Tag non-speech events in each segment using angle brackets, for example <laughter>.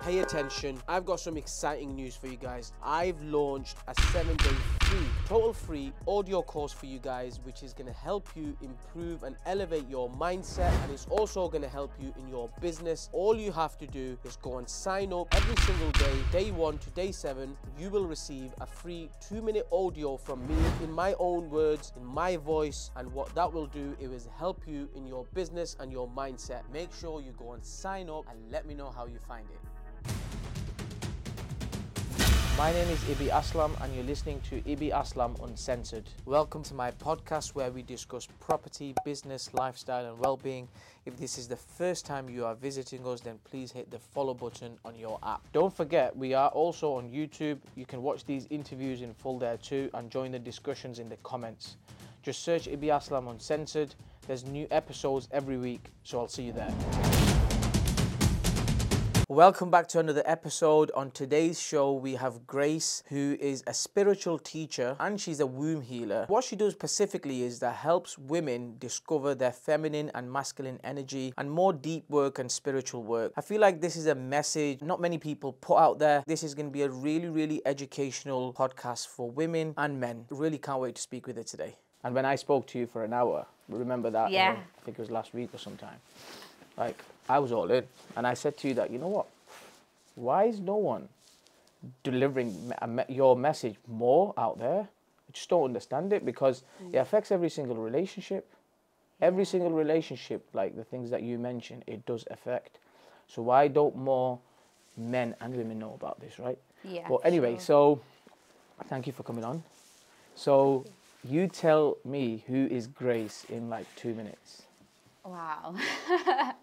pay attention. I've got some exciting news for you guys. I've launched a seven day free, total free audio course for you guys, which is going to help you improve and elevate your mindset. And it's also going to help you in your business. All you have to do is go and sign up every single day, day one to day seven. You will receive a free two minute audio from me in my own words, in my voice. And what that will do is help you in your business and your mindset. Make sure you go and sign up and let me know how you find it. My name is Ibby Aslam, and you're listening to Ibby Aslam Uncensored. Welcome to my podcast where we discuss property, business, lifestyle, and well being. If this is the first time you are visiting us, then please hit the follow button on your app. Don't forget, we are also on YouTube. You can watch these interviews in full there too and join the discussions in the comments. Just search Ibby Aslam Uncensored. There's new episodes every week, so I'll see you there. Welcome back to another episode. On today's show, we have Grace, who is a spiritual teacher and she's a womb healer. What she does specifically is that helps women discover their feminine and masculine energy and more deep work and spiritual work. I feel like this is a message not many people put out there. This is going to be a really, really educational podcast for women and men. Really can't wait to speak with her today. And when I spoke to you for an hour, remember that? Yeah. Uh, I think it was last week or sometime. Like, I was all in. And I said to you that, you know what? Why is no one delivering me- your message more out there? I just don't understand it because it mm. affects every single relationship. Every single relationship, like the things that you mentioned, it does affect. So why don't more men and women know about this, right? Yeah, But anyway, sure. so thank you for coming on. So you tell me who is Grace in like two minutes. Wow. <laughs>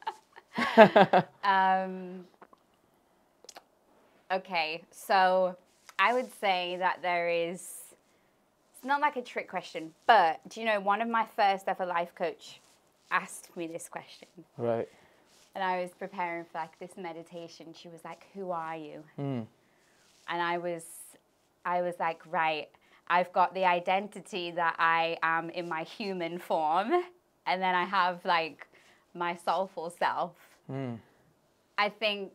<laughs> um, okay, so I would say that there is. It's not like a trick question, but do you know one of my first ever life coach asked me this question, Right. and I was preparing for like this meditation. She was like, "Who are you?" Mm. and I was, I was like, right, I've got the identity that I am in my human form, and then I have like my soulful self. Mm. I think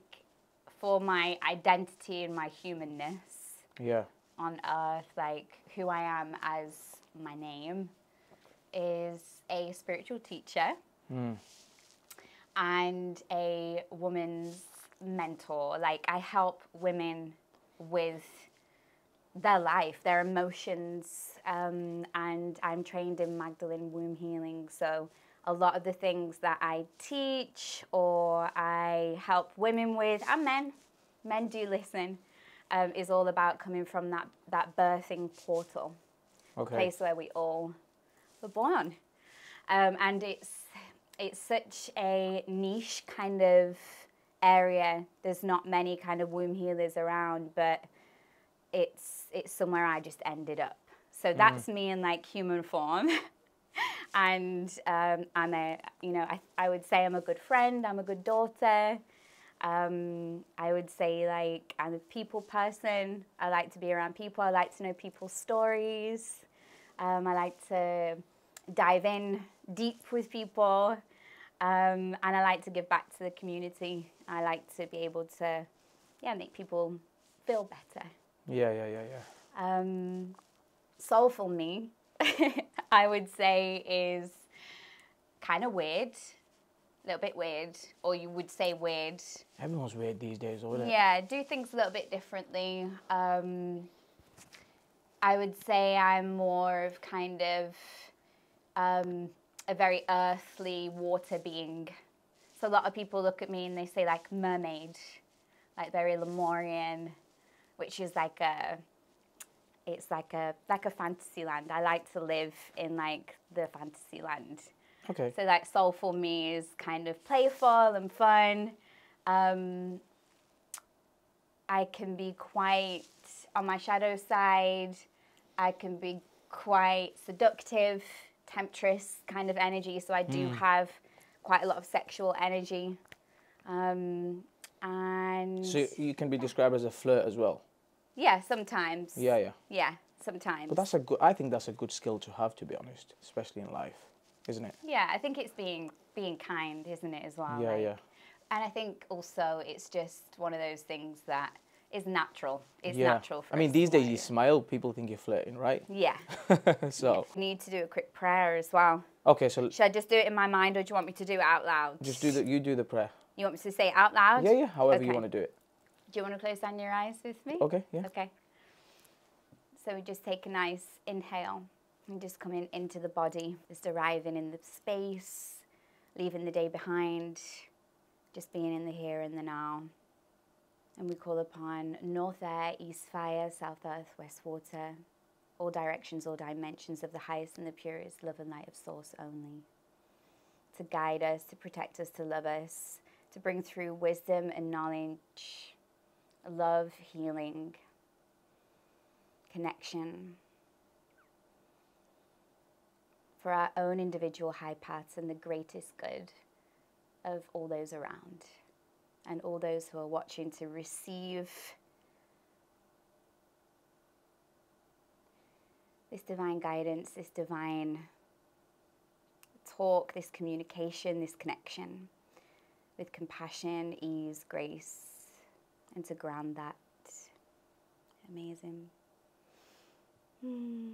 for my identity and my humanness Yeah. on earth, like who I am as my name, is a spiritual teacher Mm. and a woman's mentor. Like I help women with their life, their emotions, um, and I'm trained in Magdalene womb healing. So a lot of the things that I teach or I help women with, and men, men do listen, um, is all about coming from that that birthing portal Okay. place where we all were born. Um, and it's it's such a niche kind of area. There's not many kind of womb healers around, but it's it's somewhere I just ended up. So that's me in like human form. <laughs> and um, I'm a you know I, I would say I'm a good friend. I'm a good daughter. Um, I would say like I'm a people person. I like to be around people. I like to know people's stories. Um, I like to dive in deep with people, um, and I like to give back to the community. I like to be able to, yeah, make people feel better. Yeah, yeah, yeah, yeah. Um, soulful me, <laughs> I would say, is kind of weird, a little bit weird, or you would say weird. Everyone's weird these days, isn't it? Yeah, do things a little bit differently. Um, I would say I'm more of kind of um, a very earthly water being. So a lot of people look at me and they say like mermaid, like very Lemurian, which is like a it's like a like a fantasy land. I like to live in like the fantasy land. Okay. So like soulful me is kind of playful and fun. Um, I can be quite on my shadow side. I can be quite seductive, temptress kind of energy. So I do have quite a lot of sexual energy. Um, and So you can be described as a flirt as well. Yeah, sometimes. Yeah, yeah. Yeah, sometimes. But that's a good. I think that's a good skill to have, to be honest, especially in life, isn't it? Yeah, I think it's being being kind, isn't it, as well? Yeah, like- yeah. And I think also it's just one of those things that is natural. It's yeah. natural for I mean, these days you smile, people think you're flirting, right? Yeah. <laughs> so, Need to do a quick prayer as well. okay, so Should I just do it in my mind or do you want me to do it out loud? just do the you do the prayer. You want me to say it out loud? Yeah, yeah. However you want to do it. Do you want to close down your eyes with me? Okay, yeah. Okay. So we just take a nice inhale and just coming into the body, just arriving in the space, leaving the day behind, just being in the here and the now. And we call upon north air, east fire, south earth, west water, all directions, all dimensions of the highest and the purest love and light of source only. To guide us, to protect us, to love us, to bring through wisdom and knowledge, love, healing, connection for our own individual high paths and the greatest good of all those around and all those who are watching to receive this divine guidance, this divine talk, this communication, this connection with compassion, ease, grace, and to ground that. Amazing. Hmm.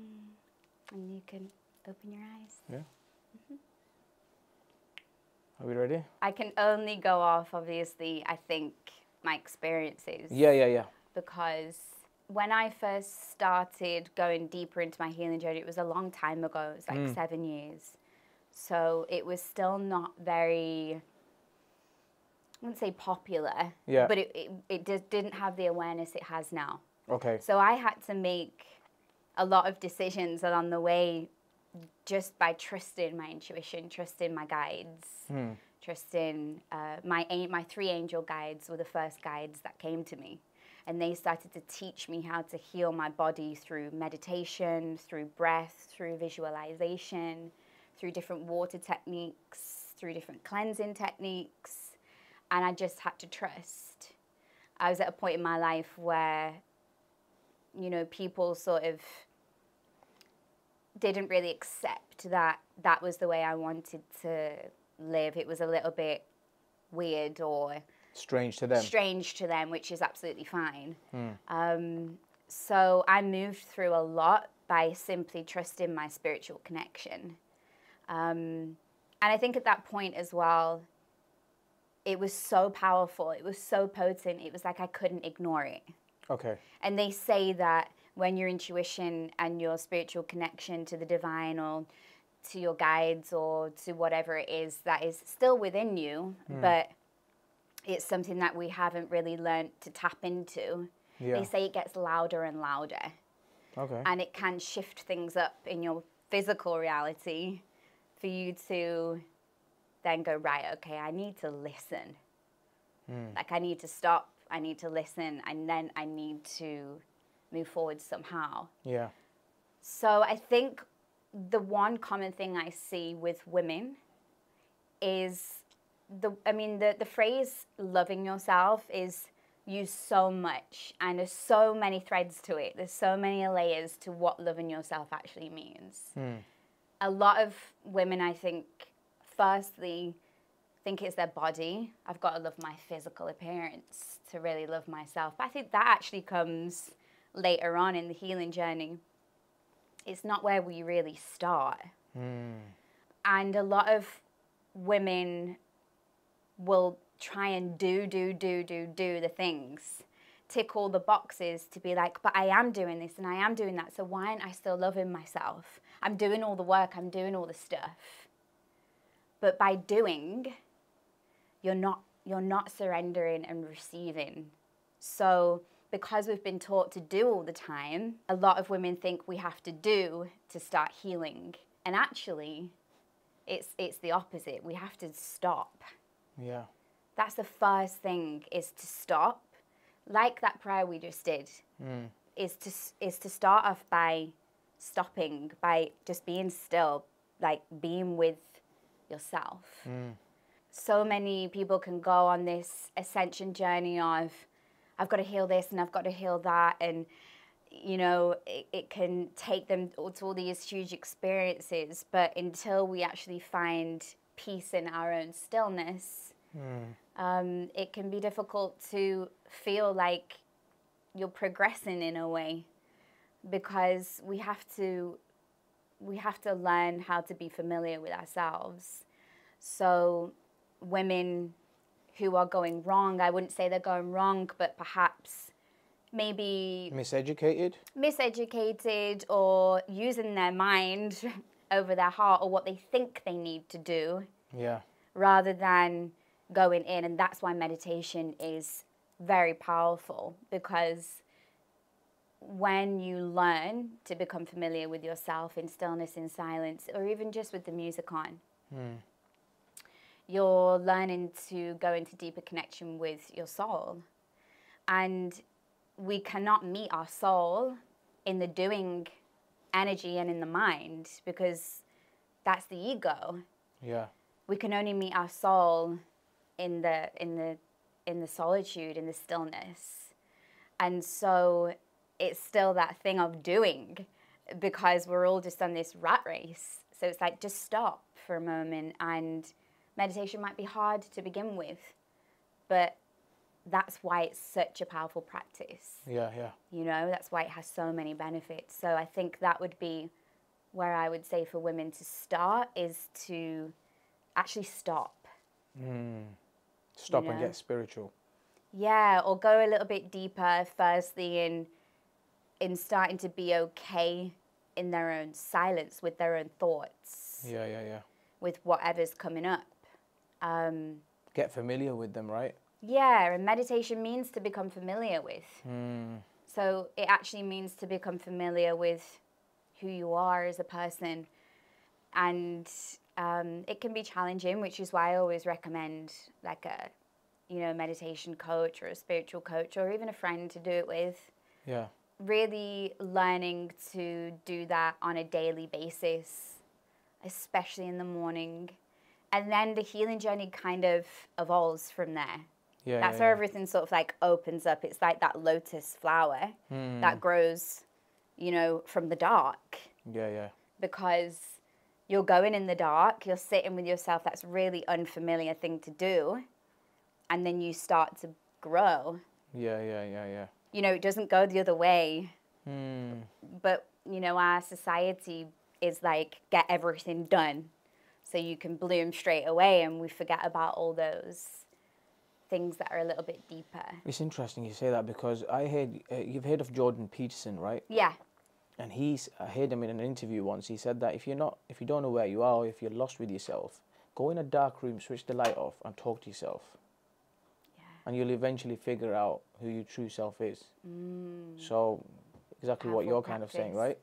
And you can open your eyes. Yeah. Are we ready? I can only go off, obviously, I think, my experiences. Yeah, yeah, yeah. Because when I first started going deeper into my healing journey, it was a long time ago. It was like seven years. So it was still not very, wouldn't say popular, Yeah. but it, it, it just didn't have the awareness it has now. Okay. So I had to make a lot of decisions along the way just by trusting my intuition, trusting my guides, trusting uh, my my three angel guides were the first guides that came to me, and they started to teach me how to heal my body through meditation, through breath, through visualization, through different water techniques, through different cleansing techniques, and I just had to trust. I was at a point in my life where you know, people sort of didn't really accept that that was the way I wanted to live. It was a little bit weird or Strange to them. strange to them, which is absolutely fine. Um, so I moved through a lot by simply trusting my spiritual connection. Um, and I think at that point as well, it was so powerful, it was so potent, it was like I couldn't ignore it. Okay. And they say that when your intuition and your spiritual connection to the divine or to your guides or to whatever it is that is still within you, hmm. but it's something that we haven't really learned to tap into. Yeah. They say it gets louder and louder Okay. and it can shift things up in your physical reality for you to then go, right, okay, I need to listen. Hmm. Like, I need to stop, I need to listen, and then I need to move forward somehow. yeah. So, I think the one common thing I see with women is the, I mean, the, the phrase loving yourself is used so much, and there's so many threads to it. There's so many layers to what loving yourself actually means. Hmm. A lot of women, I think, firstly, think it's their body. I've got to love my physical appearance to really love myself. But I think that actually comes later on in the healing journey. It's not where we really start. Hmm. And a lot of women will try and do, do, do, do, do the things, tick all the boxes to be like, but I am doing this and I am doing that. So why aren't I still loving myself? I'm doing all the work, I'm doing all the stuff. But by doing, you're not you're not surrendering and receiving. So because we've been taught to do all the time, a lot of women think we have to do to start healing. And actually, it's it's the opposite. We have to stop. Yeah. That's the first thing is to stop. Like that prayer we just did. Mm. Is to is to start off by stopping, by just being still, like being with yourself. So many people can go on this ascension journey of I've got to heal this and I've got to heal that and you know it, it can take them to all these huge experiences but until we actually find peace in our own stillness um, it can be difficult to feel like you're progressing in a way because we have to we have to learn how to be familiar with ourselves. So women who are going wrong, I wouldn't say they're going wrong, but perhaps maybe Miseducated? miseducated or using their mind <laughs> over their heart or what they think they need to do Yeah. rather than going in. And that's why meditation is very powerful because when you learn to become familiar with yourself in stillness, in silence, or even just with the music on, hmm. you're learning to go into deeper connection with your soul. And we cannot meet our soul in the doing energy and in the mind because that's the ego Yeah. we can only meet our soul in the in the in the solitude in the stillness and so it's still that thing of doing because we're all just on this rat race so it's like just stop for a moment and meditation might be hard to begin with but that's why it's such a powerful practice Yeah, yeah. you know that's why it has so many benefits so i think that would be where i would say for women to start is to actually stop mm. Stop and know? get spiritual. yeah or go a little bit deeper firstly in in starting to be okay in their own silence with their own thoughts Yeah, yeah, yeah. with whatever's coming up um, Get familiar with them, right? yeah and meditation means to become familiar with Mm. So it actually means to become familiar with who you are as a person. And um, it can be challenging, which is why I always recommend like a, you know, meditation coach or a spiritual coach or even a friend to do it with. Yeah. Really learning to do that on a daily basis, especially in the morning. And then the healing journey kind of evolves from there. Yeah. That's yeah, where yeah. everything sort of like opens up. It's like that lotus flower Hmm. that grows, you know, from the dark Yeah, yeah. because you're going in the dark, you're sitting with yourself. That's really unfamiliar thing to do. And then you start to grow. Yeah, yeah, yeah, yeah. You know, it doesn't go the other way. Hmm. But, you know, our society is like get everything done so you can bloom straight away and we forget about all those things that are a little bit deeper. It's interesting you say that because I heard uh, you've heard of Jordan Peterson, right? Yeah. And he's I heard him in an interview once. He said that if you're not, if you don't know where you are, or if you're lost with yourself, go in a dark room, switch the light off, and talk to yourself. And you'll eventually figure out who your true self is. Mm. So, exactly what you're kind of saying, right?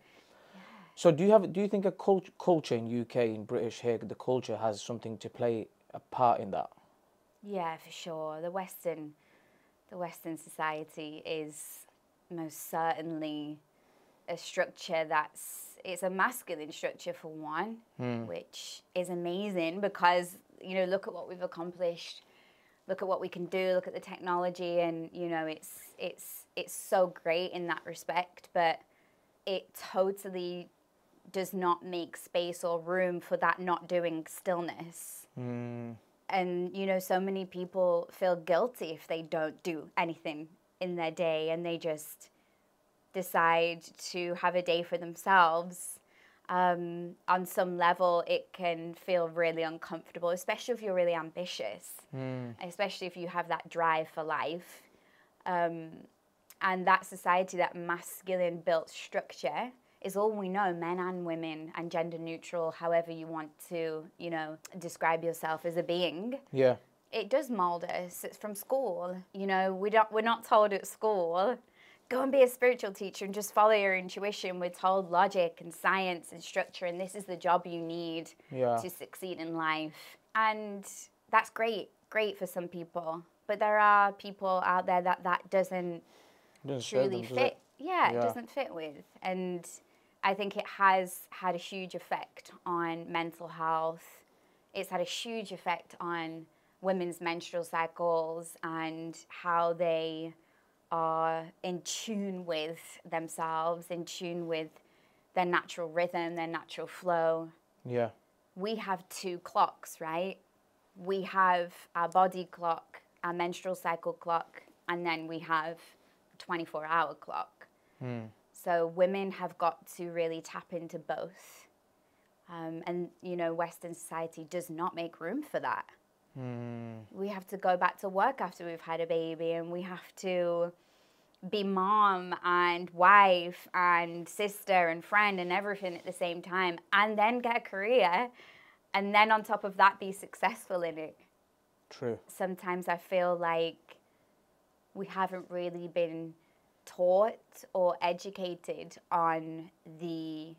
So, do you have? Do you think a cult- culture in UK, in British here, the culture has something to play a part in that? Yeah, for sure. The Western, the Western society is most certainly a structure that's it's a masculine structure for one, hmm. which is amazing because you know look at what we've accomplished, look at what we can do, look at the technology, and you know it's it's it's so great in that respect, but it totally does not make space or room for that not doing stillness. Mm. And you know so many people feel guilty if they don't do anything in their day and they just decide to have a day for themselves um, on some level it can feel really uncomfortable especially if you're really ambitious especially if you have that drive for life. Um, and that society that masculine built structure is all we know men and women and gender neutral however you want to you know describe yourself as a being. Yeah. it does mold us it's from school you know we don't we're not told at school go and be a spiritual teacher and just follow your intuition we're told logic and science and structure and this is the job you need Yeah. to succeed in life and that's great great for some people but there are people out there that that doesn't Doesn't truly them, fit. it? Yeah, it doesn't fit with. And I think it has had a huge effect on mental health. It's had a huge effect on women's menstrual cycles and how they are in tune with themselves, in tune with their natural rhythm, their natural flow. Yeah. We have two clocks, right? We have our body clock, our menstrual cycle clock, and then we have a 24 hour clock. So women have got to really tap into both. Um, and, you know, Western society does not make room for that. Hmm. We have to go back to work after we've had a baby, and we have to be mom and wife and sister and friend and everything at the same time, and then get a career, and then on top of that, be successful in it. True. Sometimes I feel like we haven't really been taught or educated on the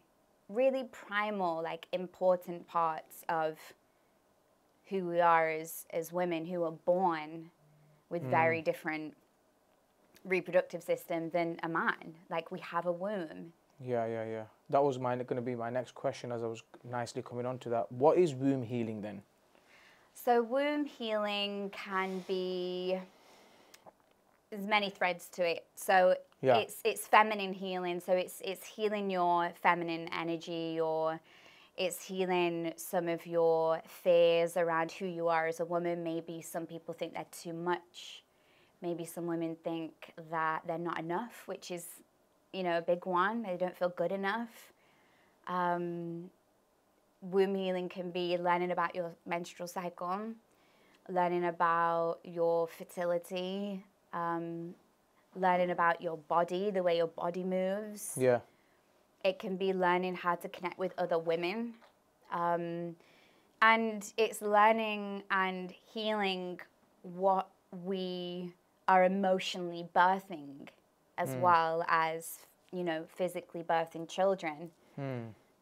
really primal, like important parts of who we are as, as women who are born with hmm. very different reproductive systems than a man. Like we have a womb. Yeah, yeah, yeah. That was my going to be my next question as I was nicely coming on to that. What is womb healing then? So womb healing can be there's many threads to it. So Yeah. it's it's feminine healing. So it's it's healing your feminine energy or it's healing some of your fears around who you are as a woman. Maybe some people think they're too much. Maybe some women think that they're not enough, which is, you know, a big one. They don't feel good enough. Um, womb healing can be learning about your menstrual cycle, learning about your fertility, um, learning about your body, the way your body moves. Yeah. It can be learning how to connect with other women. Um, and it's learning and healing what we are emotionally birthing as well as, you know, physically birthing children.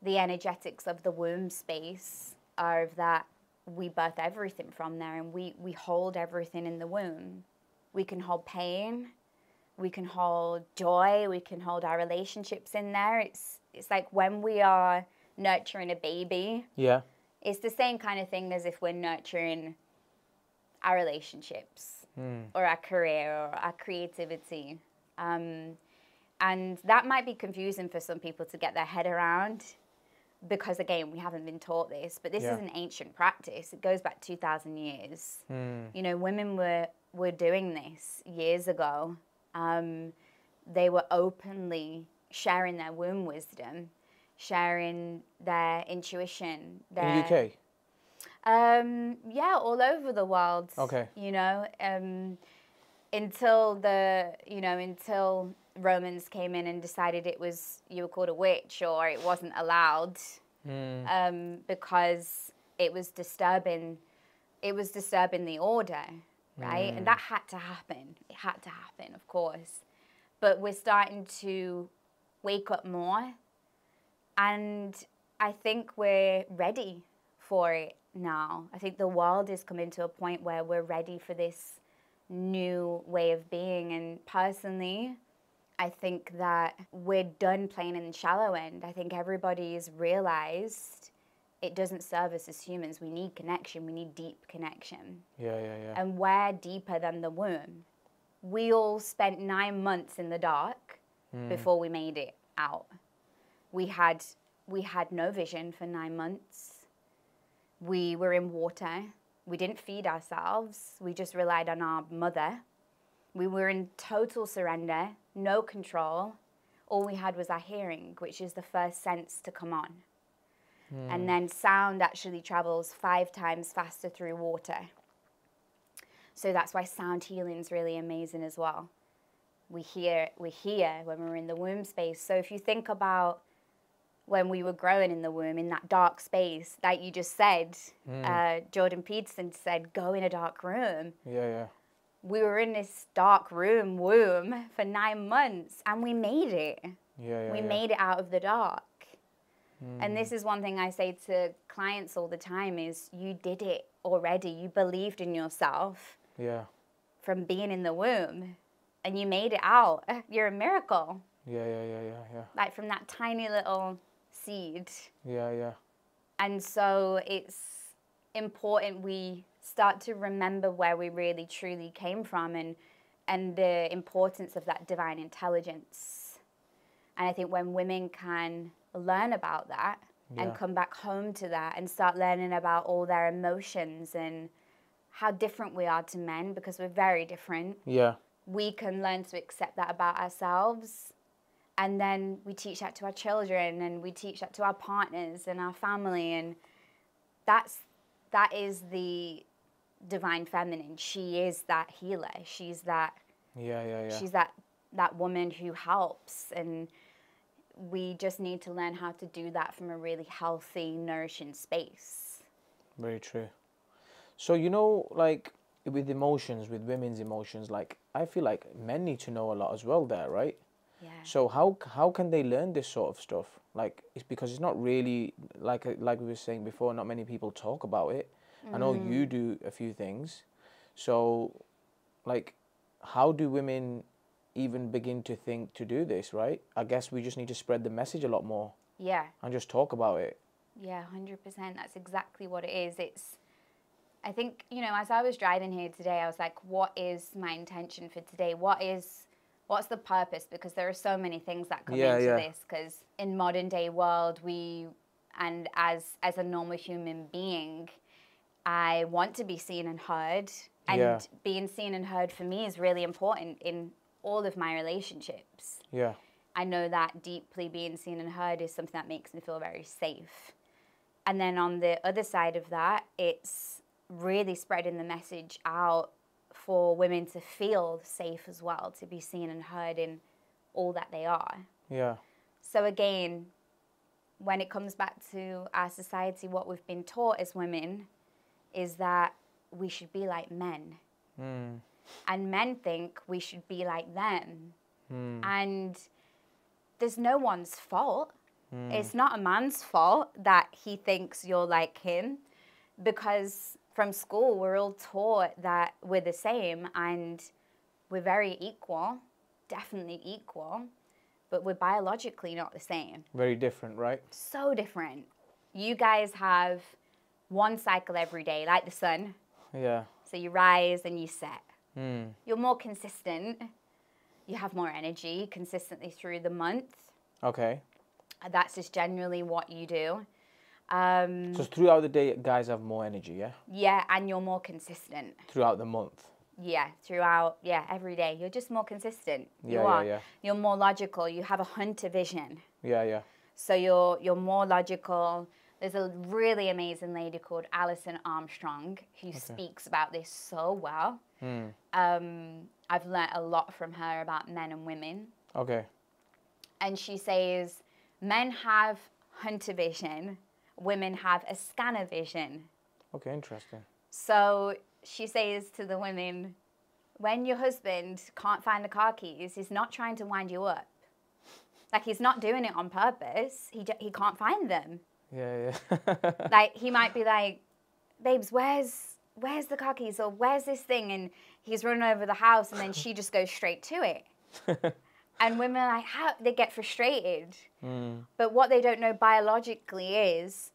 The energetics of the womb space are of that we birth everything from there and we, we hold everything in the womb. We can hold pain, we can hold joy, we can hold our relationships in there. It's it's like when we are nurturing a baby, Yeah. it's the same kind of thing as if we're nurturing our relationships or our career or our creativity. Um, and that might be confusing for some people to get their head around because, again, we haven't been taught this, but this Yeah. is an ancient practice. It goes back 2,000 years. Hmm. You know, women were, were doing this years ago. Um, they were openly sharing their womb wisdom, sharing their intuition, their In the UK. um, yeah, all over the world. Okay. You know, um, until the you know until Romans came in and decided it was you were called a witch or it wasn't allowed um, because it was disturbing. It was disturbing the order, right? And mm. that had to happen. It had to happen, of course. But we're starting to wake up more and I think we're ready for it now. I think the world is coming to a point where we're ready for this new way of being. And personally, I think that we're done playing in the shallow end. I think everybody's realized it doesn't serve us as humans. We need connection, we need deep connection Yeah, yeah, yeah. and we're deeper than the womb. We all spent nine months in the dark hmm. before we made it out. We had we had no vision for nine months. We were in water. We didn't feed ourselves. We just relied on our mother. We were in total surrender, no control. All we had was our hearing, which is the first sense to come on. And then sound actually travels five times faster through water. So that's why sound healing is really amazing as well. We hear we hear when we're in the womb space. So if you think about when we were growing in the womb in that dark space, like you just said, uh, Jordan Peterson said, go in a dark room. Yeah, yeah. We were in this dark room womb for nine months, and we made it Yeah, yeah. we yeah. made it out of the dark and this mm. is one thing i say to clients all the time is you did it already you believed in yourself Yeah. from being in the womb and you made it out <laughs> you're a miracle Yeah, yeah, yeah, yeah, yeah. like from that tiny little seed Yeah, yeah. and so it's important we start to remember where we really truly came from and and the importance of that divine intelligence and i think when women can learn about that and come back home to that and start learning about all their emotions and how different we are to men because we're very different. Yeah. We can learn to accept that about ourselves. And then we teach that to our children and we teach that to our partners and our family. And that's, that is the divine feminine. She is that healer. She's that, Yeah, yeah, yeah. she's that, that woman who helps. And we just need to learn how to do that from a really healthy, nourishing space. Very true. So you know, like with emotions, with women's emotions, like I feel like men need to know a lot as well there, right? Yeah. So how how can they learn this sort of stuff? Like it's because it's not really like uh, like we were saying before. Not many people talk about it. I know you do a few things. So, like, how do women even begin to think to do this? Right? I guess we just need to spread the message a lot more Yeah. and just talk about it. Yeah, 100%. That's exactly what it is. It's, I think, you know, as I was driving here today, I was like, what is my intention for today? What is, what's the purpose? Because there are so many things that come Yeah, into yeah. this. Because in modern day world, we, and as, as a normal human being, I want to be seen and heard. And Yeah. being seen and heard for me is really important in all of my relationships. Yeah. I know that deeply being seen and heard is something that makes me feel very safe. And then on the other side of that, it's really spreading the message out for women to feel safe as well, to be seen and heard in all that they are. Yeah. So again, when it comes back to our society, what we've been taught as women is that we should be like men. Mm. And men think we should be like them. Mm. And there's no one's fault. It's not a man's fault that he thinks you're like him because from school we're all taught that we're the same and we're very equal, definitely equal, but we're biologically not the same. Very different, right? So different. You guys have one cycle every day, like the sun. Yeah. So you rise and you set. Mm. You're more consistent. You have more energy consistently through the month. Okay. That's just generally what you do. Um, So throughout the day, guys have more energy, yeah. yeah, and you're more consistent. Throughout the month. Yeah, throughout, yeah, every day. You're just more consistent. you Yeah, yeah, are. yeah. You're more logical. You have a hunter vision. Yeah, yeah. So you're you're more logical. There's a really amazing lady called Alison Armstrong who speaks about this so well. Mm. Um, I've learnt a lot from her about men and women. Okay. and she says men have hunter vision, women have a scanner vision. Okay, interesting. So she says to the women, when your husband can't find the car keys, he's not trying to wind you up. Like he's not doing it on purpose. He he can't find them. Yeah, yeah. <laughs> Like he might be like, babes, where's where's the car keys or where's this thing? And he's running over the house, and then she just goes straight to it. <laughs> And women are like, how they get frustrated. mm. But what they don't know biologically is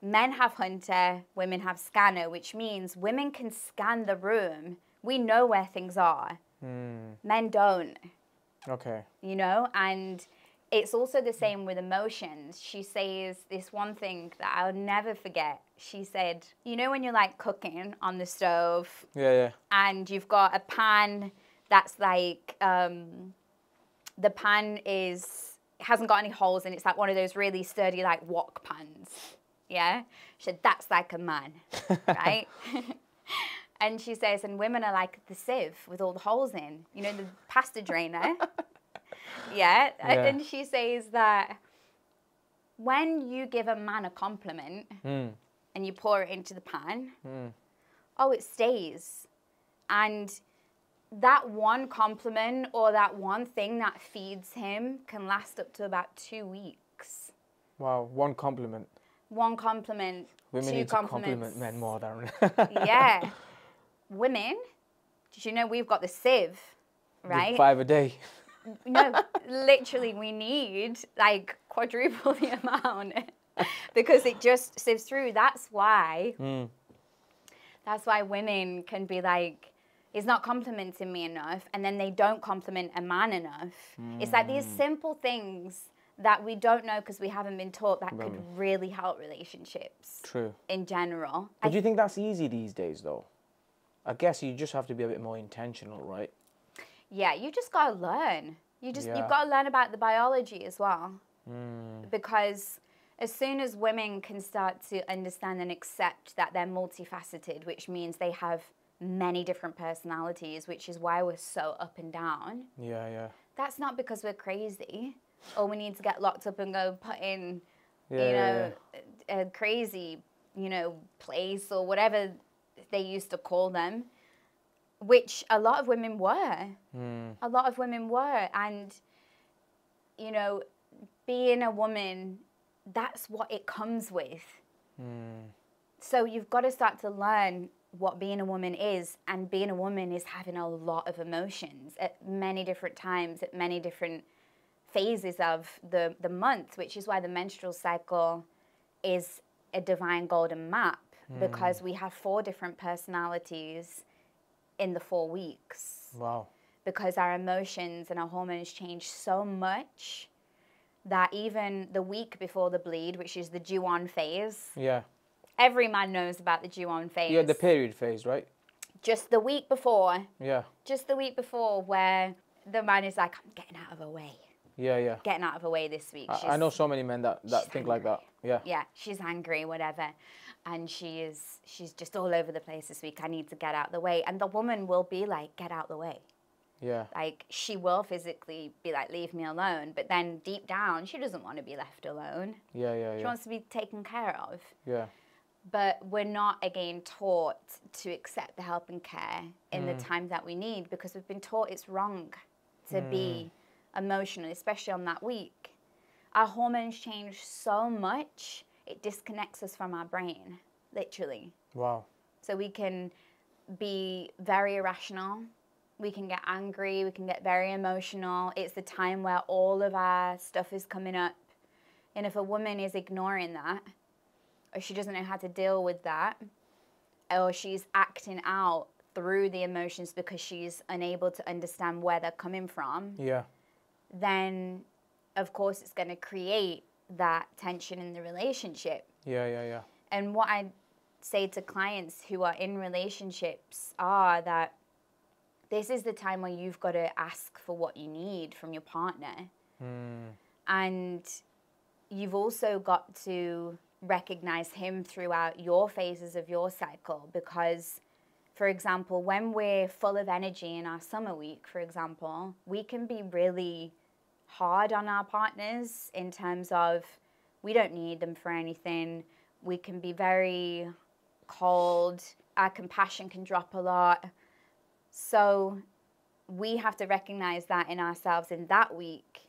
men have hunter, women have scanner, which means women can scan the room. We know where things are. Mm. Men don't, Okay. you know? And it's also the same with emotions. She says this one thing that I'll never forget. She said, You know, when you're like cooking on the stove Yeah, yeah. and you've got a pan that's like um, the pan is hasn't got any holes and it's like one of those really sturdy like wok pans. Yeah, she said that's like a man, <laughs> right? <laughs> and she says, and women are like the sieve with all the holes in, you know, the pasta drainer. <laughs> yeah, Yeah. and she says that when you give a man a compliment Mm. and you pour it into the pan, Mm. oh, it stays. And that one compliment or that one thing that feeds him can last up to about two weeks. Wow, one compliment. One compliment, Women two need to compliments. compliment men more than. <laughs> yeah. <laughs> Women, did you know we've got the sieve, right? Five a day. No, literally, we need like quadruple <laughs> the amount <laughs> because it just sieves through. That's why. Mm. That's why women can be like, he's not complimenting me enough, and then they don't compliment a man enough. It's like these Mm. simple things that we don't know because we haven't been taught that could really help relationships True. in general. But I- do you think that's easy these days, though? I guess you just have to be a bit more intentional, right? Yeah, you just gotta learn. You just Yeah. you've got to learn about the biology as well, Mm. because as soon as women can start to understand and accept that they're multifaceted, which means they have many different personalities, which is why we're so up and down. Yeah, yeah. That's not because we're crazy or we need to get locked up and go put in, Yeah, you yeah, know, a a crazy, you know, place or whatever they used to call them, which a lot of women were. Mm. A lot of women were. And, you know, being a woman, that's what it comes with. Mm. So you've got to start to learn what being a woman is, and being a woman is having a lot of emotions at many different times, at many different phases of the, the month, which is why the menstrual cycle is a divine golden map because we have four different personalities in the four weeks Wow. because our emotions and our hormones change so much that even the week before the bleed, which is the due on phase, Yeah. every man knows about the due on phase. Yeah, the period phase, right? just the week before, Yeah. just the week before, where the man is like, I'm getting out of her way, Yeah, yeah. getting out of her way this week. I, I know so many men that, that think like that. Yeah. Yeah, she's angry, whatever. And she is, she's just all over the place this week. I need to get out the way. And the woman will be like, get out the way. Yeah. Like, she will physically be like, leave me alone. But then deep down, she doesn't want to be left alone. Yeah, yeah, She yeah. wants to be taken care of. Yeah. but we're not again taught to accept the help and care in the mm. time that we need because we've been taught it's wrong to be mm. emotional, especially on that week. Our hormones change so much, it disconnects us from our brain, literally. Wow. So we can be very irrational. We can get angry. We can get very emotional. It's the time where all of our stuff is coming up. And if a woman is ignoring that, or she doesn't know how to deal with that, or she's acting out through the emotions because she's unable to understand where they're coming from, Yeah. then of course it's going to create that tension in the relationship. Yeah, yeah, yeah. And what I say to clients who are in relationships are that this is the time where you've got to ask for what you need from your partner. Mm. And you've also got to recognize him throughout your phases of your cycle because for example when we're full of energy in our summer week for example we can be really hard on our partners in terms of we don't need them for anything we can be very cold our compassion can drop a lot so we have to recognize that in ourselves in that week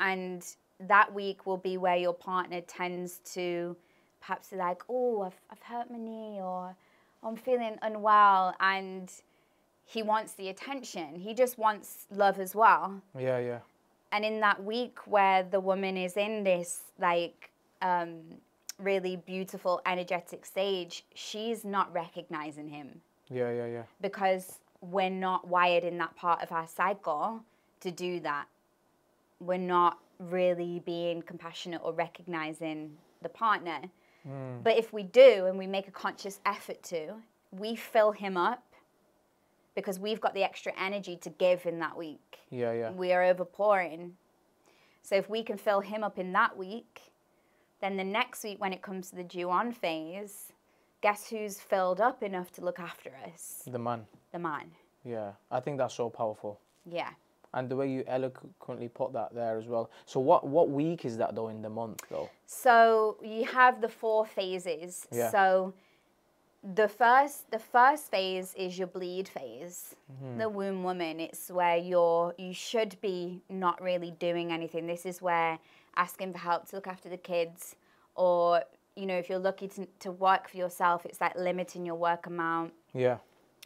and that week will be where your partner tends to perhaps be like, oh, I've, I've hurt my knee or I'm feeling unwell. And he wants the attention. He just wants love as well. Yeah, yeah. And in that week where the woman is in this like um, really beautiful, energetic stage, she's not recognizing him Yeah, yeah, yeah. because we're not wired in that part of our cycle to do that. We're not really being compassionate or recognizing the partner. But if we do and we make a conscious effort to, we fill him up because we've got the extra energy to give in that week. Yeah, yeah. We are overpouring. So if we can fill him up in that week, then the next week when it comes to the due on phase, guess who's filled up enough to look after us? The man. The man. Yeah. I think that's so powerful. Yeah. And the way you eloquently put that there as well. So what what week is that though in the month though? So you have the four phases. Yeah. So the first the first phase is your bleed phase. Mm-hmm. The womb woman. It's where you're you should be not really doing anything. This is where asking for help to look after the kids or you know if you're lucky to, to work for yourself it's like limiting your work amount Yeah.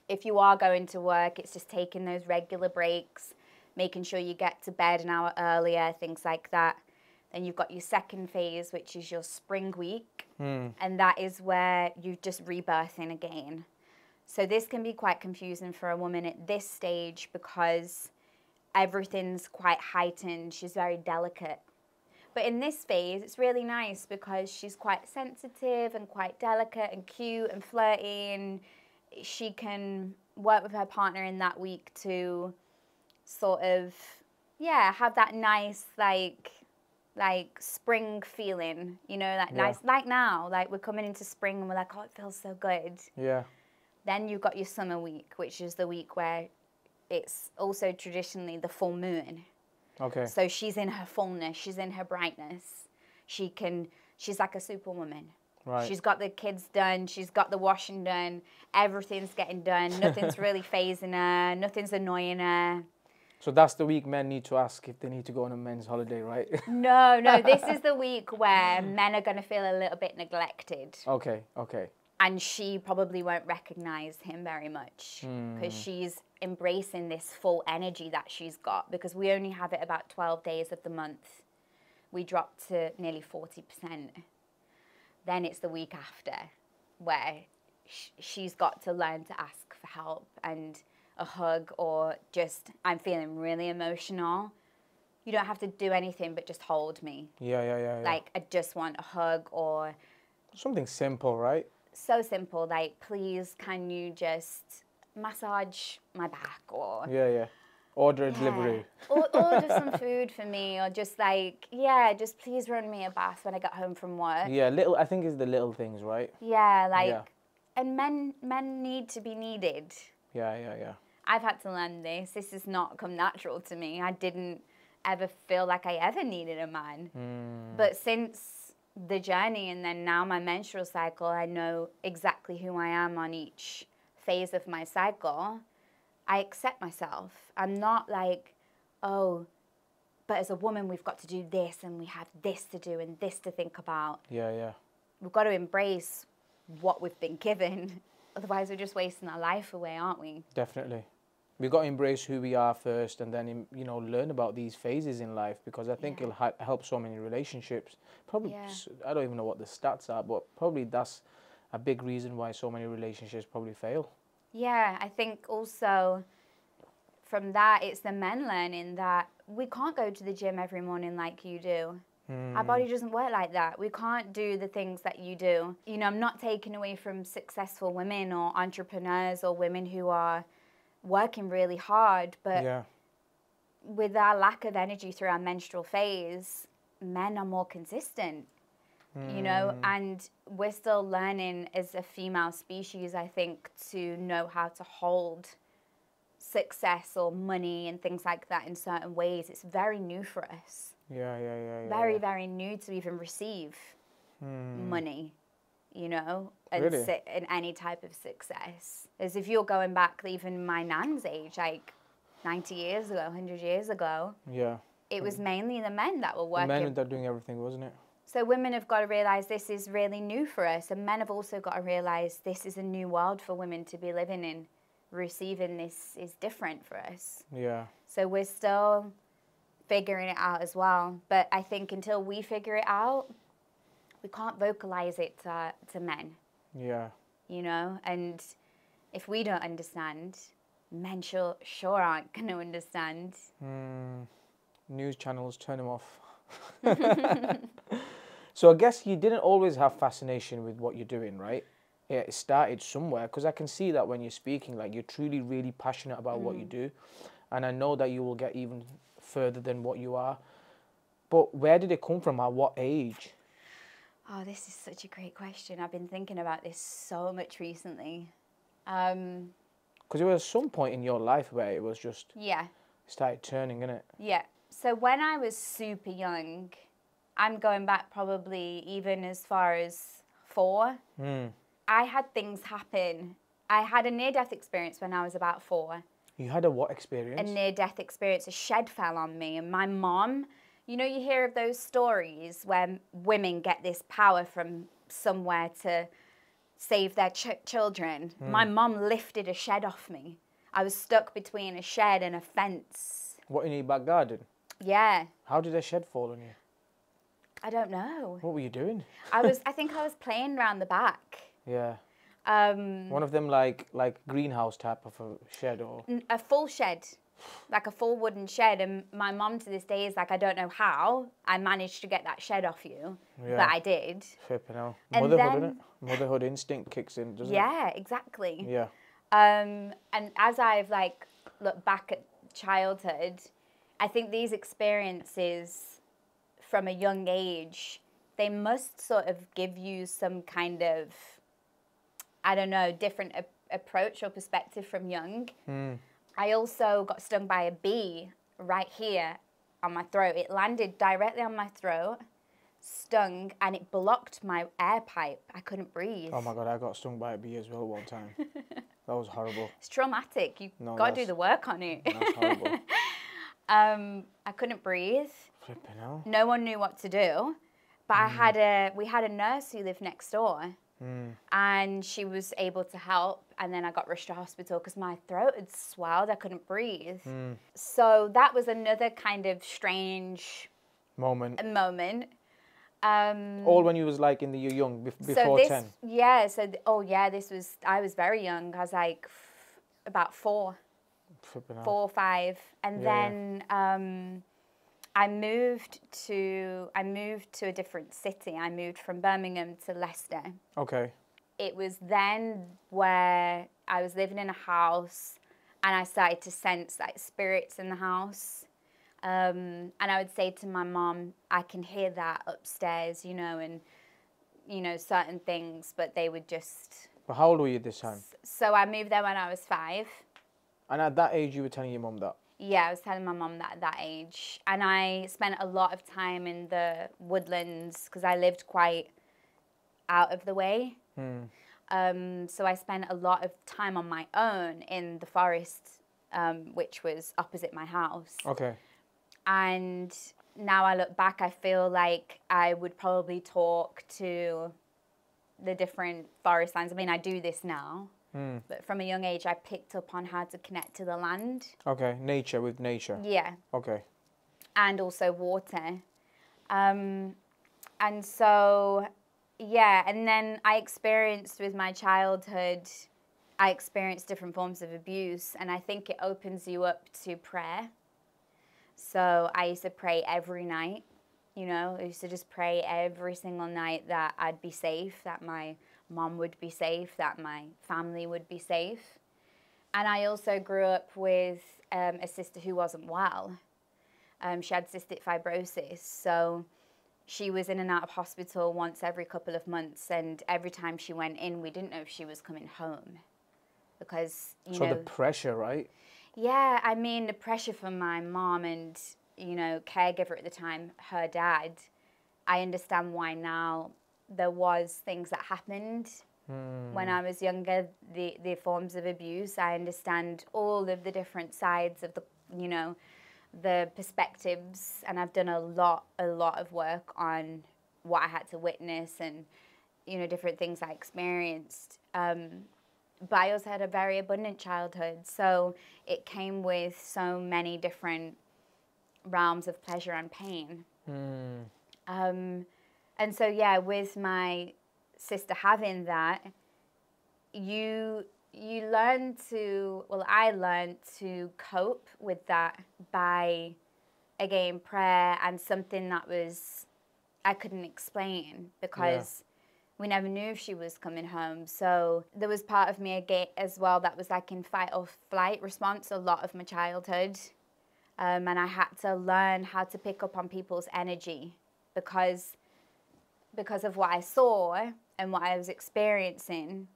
if you are going to work, it's just taking those regular breaks, making sure you get to bed an hour earlier, things like that. Then you've got your second phase, which is your spring week, Hmm. and that is where you're just rebirthing again. So this can be quite confusing for a woman at this stage because everything's quite heightened. She's very delicate. But in this phase, it's really nice because she's quite sensitive and quite delicate and cute and flirty and she can work with her partner in that week to sort of yeah have that nice like like spring feeling you know that Yeah. nice like now like we're coming into spring and we're like oh it feels so good Yeah. then you've got your summer week which is the week where it's also traditionally the full moon Okay. so she's in her fullness she's in her brightness she can she's like a superwoman Right. She's got the kids done. She's got the washing done. Everything's getting done. Nothing's <laughs> really fazing her. Nothing's annoying her. So that's the week men need to ask if they need to go on a men's holiday, right? <laughs> No, no, this is the <laughs> week where men are going to feel a little bit neglected. okay. Okay. And she probably won't recognize him very much because hmm. she's embracing this full energy that she's got because we only have it about 12 days of the month. We drop to nearly 40%. Then it's the week after where sh- she's got to learn to ask for help and a hug or just, I'm feeling really emotional. You don't have to do anything but just hold me. Yeah. Yeah. Yeah. yeah. Like, I just want a hug or something simple, right? so simple like please can you just massage my back or Yeah. Yeah. Order a Yeah. delivery. or order <laughs> some food for me or just like yeah just please run me a bath when i get home from work Yeah. Little. I think it's the little things, right? yeah like Yeah. and men men need to be needed Yeah. Yeah. Yeah. I've had to learn this this has not come natural to me i didn't ever feel like i ever needed a man Mm. But since the journey and then now my menstrual cycle, I know exactly who I am on each phase of my cycle. I accept myself. I'm not like, oh, but as a woman, we've got to do this and we have this to do and this to think about. Yeah. Yeah. We've got to embrace what we've been given. <laughs> Otherwise, we're just wasting our life away, aren't we? Definitely. We've got to embrace who we are first and then, you know, learn about these phases in life because I think Yeah. it'll ha- help so many relationships. Probably, Yeah. I don't even know what the stats are, but probably that's a big reason why so many relationships probably fail. Yeah, I think also from that, it's the men learning that we can't go to the gym every morning like you do. Our hmm. body doesn't work like that. We can't do the things that you do. You know, I'm not taking away from successful women or entrepreneurs or women who are working really hard, but yeah. with our lack of energy through our menstrual phase, men are more consistent, you know, mm. and we're still learning as a female species, I think, to know how to hold success or money and things like that in certain ways. It's very new for us. Yeah, yeah, yeah, yeah. Very, yeah. very new to even receive hmm. money, you know, and Really? si- in any type of success. As if you're going back even my nan's age, like 90 years ago, 100 years ago, Yeah. it was mainly the men that were The working. men that are doing everything, wasn't it? So women have got to realize this is really new for us, and men have also got to realize this is a new world for women to be living in. Receiving this is different for us. Yeah. So we're still figuring it out as well. But I think until we figure it out, we can't vocalize it to, to men, Yeah. you know? And if we don't understand, men sure, sure aren't going to understand. Mm, news channels, turn them off. <laughs> <laughs> so I guess you didn't always have fascination with what you're doing, right? Yeah, it started somewhere because I can see that when you're speaking, like you're truly, really passionate about what you do, and I know that you will get even further than what you are. But where did it come from? At what age? Oh, this is such a great question. I've been thinking about this so much recently. Um, Because there was some point in your life where it was just yeah, started turning, innit? yeah. So when I was super young, I'm going back probably even as far as four. Mm. I had things happen. I had a near death experience when I was about four. You had a what experience? A near death experience. A shed fell on me, and my mom, you know, you hear of those stories where women get this power from somewhere to save their ch- children. My mom lifted a shed off me. I was stuck between a shed and a fence. what in your back garden? Yeah, How did a shed fall on you? I don't know. What were you doing? I was, <laughs> I think I was playing around the back. Yeah. Um, One of them like like greenhouse type of a shed or A full shed, like a full wooden shed. And my mom to this day is like, I don't know how I managed to get that shed off you, Yeah. but I did. flipping hell. Motherhood, then-? Motherhood instinct kicks in, doesn't Yeah, exactly. it? Yeah. Um, and as I've like looked back at childhood, I think these experiences from a young age, they must sort of give you some kind of, I don't know, different a- approach or perspective from young. I also got stung by a bee right here on my throat. It landed directly on my throat, stung, and it blocked my air pipe. I couldn't breathe. Oh my god, I got stung by a bee as well one time. <laughs> that was horrible. It's traumatic. You've No, got to do the work on it. That's horrible. <laughs> um, I couldn't breathe. Flipping hell. No one knew what to do. But I had a we had a nurse who lived next door, and she was able to help. And then I got rushed to hospital because my throat had swelled. I couldn't breathe. So that was another kind of strange Moment. moment. Um, All when you was like in the you young bef- so before this, ten. yeah. So oh yeah, this was I was very young. I was like f- about four. Flipping four or five, and Yeah, yeah. then um, I moved to I moved to a different city. I moved from Birmingham to Leicester. Okay. It was then where I was living in a house, and I started to sense like spirits in the house. Um, and I would say to my mom, I can hear that upstairs, you know, and you know certain things, but they would just. But how old were you this time? So I moved there when I was five. And at that age, you were telling your mum that. Yeah, I was telling my mum that at that age. And I spent a lot of time in the woodlands because I lived quite out of the way. Um, so I spent a lot of time on my own in the forest, um, which was opposite my house. Okay. And now I look back, I feel like I would probably talk to the different forest lands. I mean, I do this now. But from a young age, I picked up on how to connect to the land. Okay. Nature with nature. Yeah. Okay. and also water. Um, and so, yeah, and then I experienced with my childhood, I experienced different forms of abuse, and I think it opens you up to prayer. So I used to pray every night, you know, I used to just pray every single night that I'd be safe, that my mom would be safe, that my family would be safe. And I also grew up with um, a sister who wasn't well. Um, she had cystic fibrosis, so she was in and out of hospital once every couple of months, and every time she went in, we didn't know if she was coming home because you So know. the pressure, right? Yeah, I mean the pressure from my mom and you know caregiver at the time, her dad. I understand why now. There was things that happened when I was younger. The the forms of abuse. I understand all of the different sides of the you know the perspectives, and I've done a lot a lot of work on what I had to witness and you know different things I experienced. Um, but I also had a very abundant childhood. So it came with so many different realms of pleasure and pain. Um, and so, yeah, with my sister having that, you you learn to well i learned to cope with that by again prayer and something that was i couldn't explain because we never knew if she was coming home. So there was part of me again as well that was like in fight or flight response a lot of my childhood. Um, and i had to learn how to pick up on people's energy because because of what i saw and what i was experiencing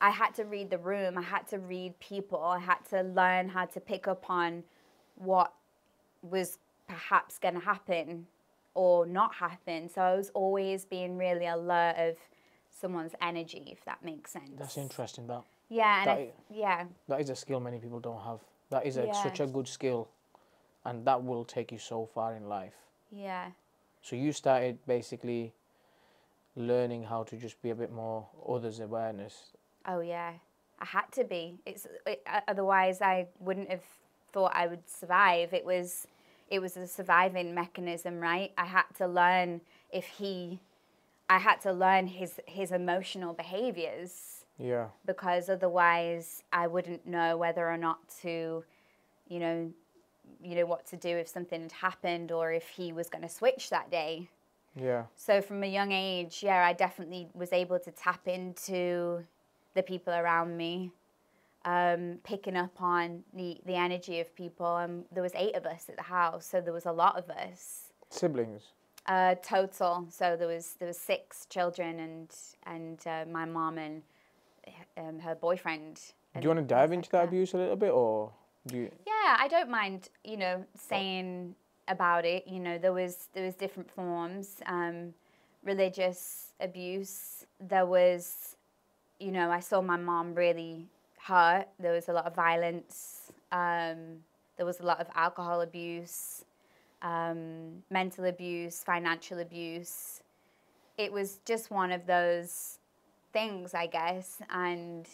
I had to read the room. I had to read people. I had to learn how to pick up on what was perhaps going to happen or not happen. So I was always being really alert of someone's energy, if that makes sense. That's interesting. That Yeah, and That I, i- yeah, that is a skill many people don't have. That is a, Yeah. such a good skill, and that will take you so far in life. yeah, So you started basically learning how to just be a bit more others awareness. oh yeah. I had to be. It's it, uh, otherwise I wouldn't have thought I would survive. It was it was a surviving mechanism, right? I had to learn if he I had to learn his his emotional behaviors Yeah. because otherwise I wouldn't know whether or not to, you know, you know what to do if something had happened or if he was going to switch that day. Yeah. So from a young age, yeah, I definitely was able to tap into the people around me, um, picking up on the, the energy of people. And there was eight of us at the house, so there was a lot of us. Siblings. Uh, total. So there was there was six children and and uh, my mom and um, her boyfriend. Do you want to dive into that abuse a little bit, or you? Yeah, I don't mind. You know, saying about it. You know, there was there was different forms. Um, religious abuse. There was, you know, I saw my mom really hurt. There was a lot of violence. Um, there was a lot of alcohol abuse um, mental abuse, financial abuse. It was just one of those things, I guess. And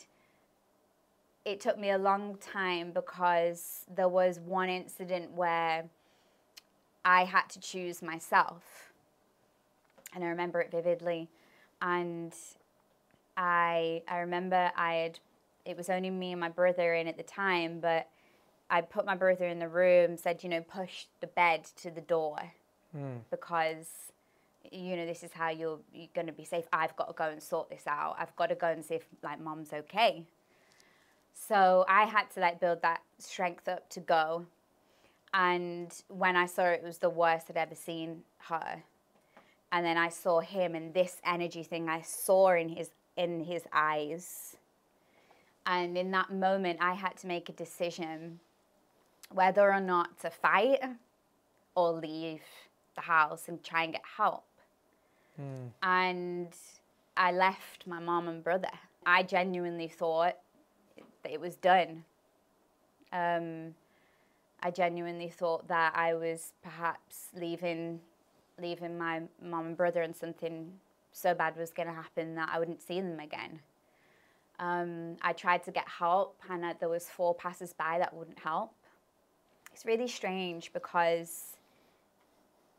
it took me a long time because there was one incident where I had to choose myself. And I remember it vividly. And I, I remember I had, it was only me and my brother in at the time, but I put my brother in the room, said, you know, push the bed to the door mm. because, you know, this is how you're, you're going to be safe. I've got to go and sort this out. I've got to go and see if, like, mom's okay. So I had to, like, build that strength up to go. And when I saw it, it was the worst I'd ever seen her. And then I saw him and this energy thing I saw in his in his eyes. And in that moment, I had to make a decision whether or not to fight or leave the house and try and get help. Mm. And I left my mom and brother. I genuinely thought it was done. Um, I genuinely thought that I was perhaps leaving, leaving my mom and brother, and something so bad was going to happen that I wouldn't see them again. Um, I tried to get help, and uh, there was four passers-by that wouldn't help. It's really strange because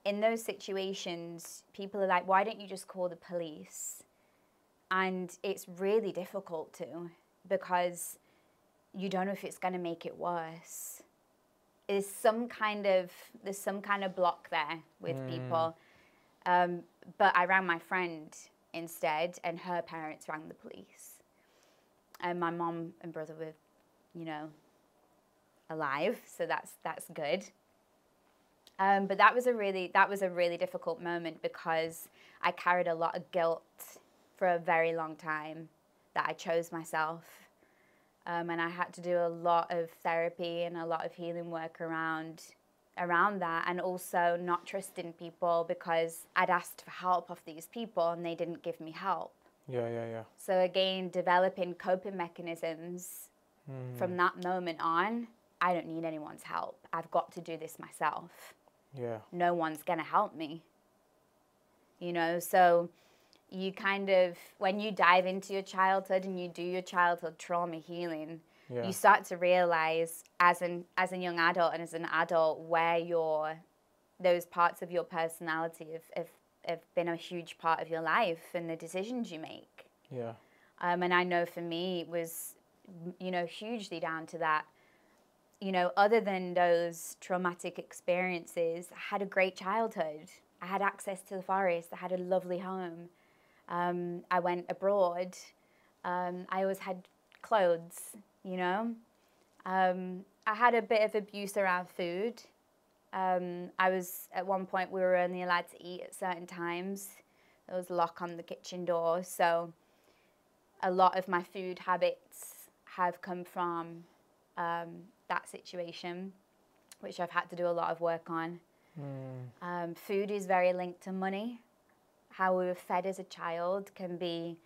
in those situations, people are like, why don't you just call the police? And it's really difficult to because you don't know if it's going to make it worse. There's some kind of there's some kind of block there with mm. people. Um, but I rang my friend instead, and her parents rang the police. And my mom and brother were, you know, alive, so that's that's good. Um, but that was a really that was a really difficult moment because I carried a lot of guilt for a very long time that I chose myself, um, and I had to do a lot of therapy and a lot of healing work around around that, and also not trusting people because I'd asked for help of these people and they didn't give me help. Yeah, yeah, yeah. So again, developing coping mechanisms mm. from that moment on I don't need anyone's help. I've got to do this myself. Yeah. No one's going to help me. You know, so you kind of, when you dive into your childhood and you do your childhood trauma healing, yeah. you start to realize as an as a young adult and as an adult where your those parts of your personality have, have, have been a huge part of your life and the decisions you make. Yeah. Um, and I know for me it was, you know, hugely down to that you know, other than those traumatic experiences, I had a great childhood. I had access to the forest. I had a lovely home. Um, I went abroad. Um, I always had clothes, you know. Um, I had a bit of abuse around food. Um, I was, at one point, we were only allowed to eat at certain times. There was a lock on the kitchen door. So a lot of my food habits have come from um, that situation, which I've had to do a lot of work on. Mm. Um, food is very linked to money. How we were fed as a child can be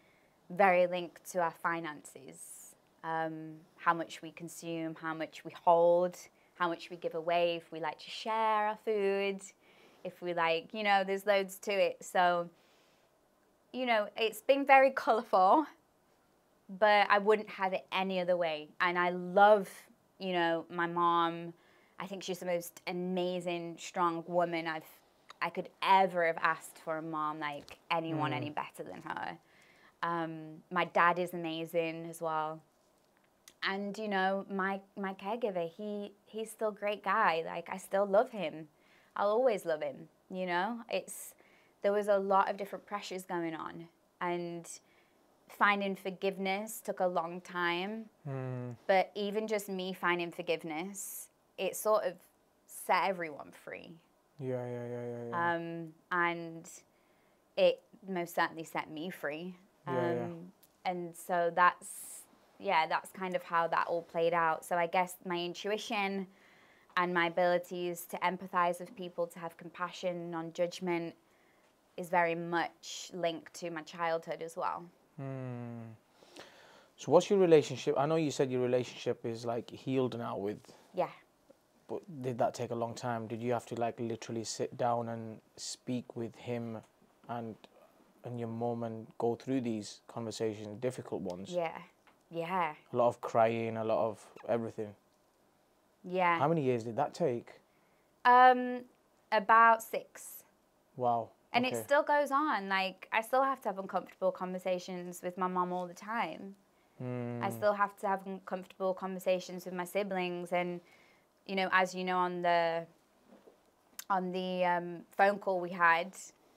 very linked to our finances. Um, how much we consume, how much we hold, how much we give away, if we like to share our food, if we like, you know, there's loads to it. So, you know, it's been very <laughs> colourful, but I wouldn't have it any other way. And I love you know, my mom, I think she's the most amazing, strong woman I've I could ever have asked for a mom like anyone mm. any better than her. Um, my dad is amazing as well. And you know, my my caregiver, he he's still a great guy. Like I still love him. I'll always love him, you know? It's there was a lot of different pressures going on and finding forgiveness took a long time. Mm. But even just me finding forgiveness, it sort of set everyone free. Yeah, yeah, yeah, yeah. yeah. Um, and it most certainly set me free. Um, Yeah, yeah. And so that's, yeah, that's kind of how that all played out. So I guess my intuition and my abilities to empathize with people, to have compassion, non judgment, is very much linked to my childhood as well. Hmm. So, what's your relationship? I know you said your relationship is like healed now with, Yeah. But did that take a long time? Did you have to like literally sit down and speak with him and and your mom and go through these conversations, difficult ones? Yeah. Yeah. A lot of crying, a lot of everything. Yeah. How many years did that take? Um, about six. Wow. And okay. it still goes on. Like, I still have to have uncomfortable conversations with my mom all the time. Hmm. I still have to have uncomfortable conversations with my siblings. And, you know, as you know, on the on the um, phone call we had,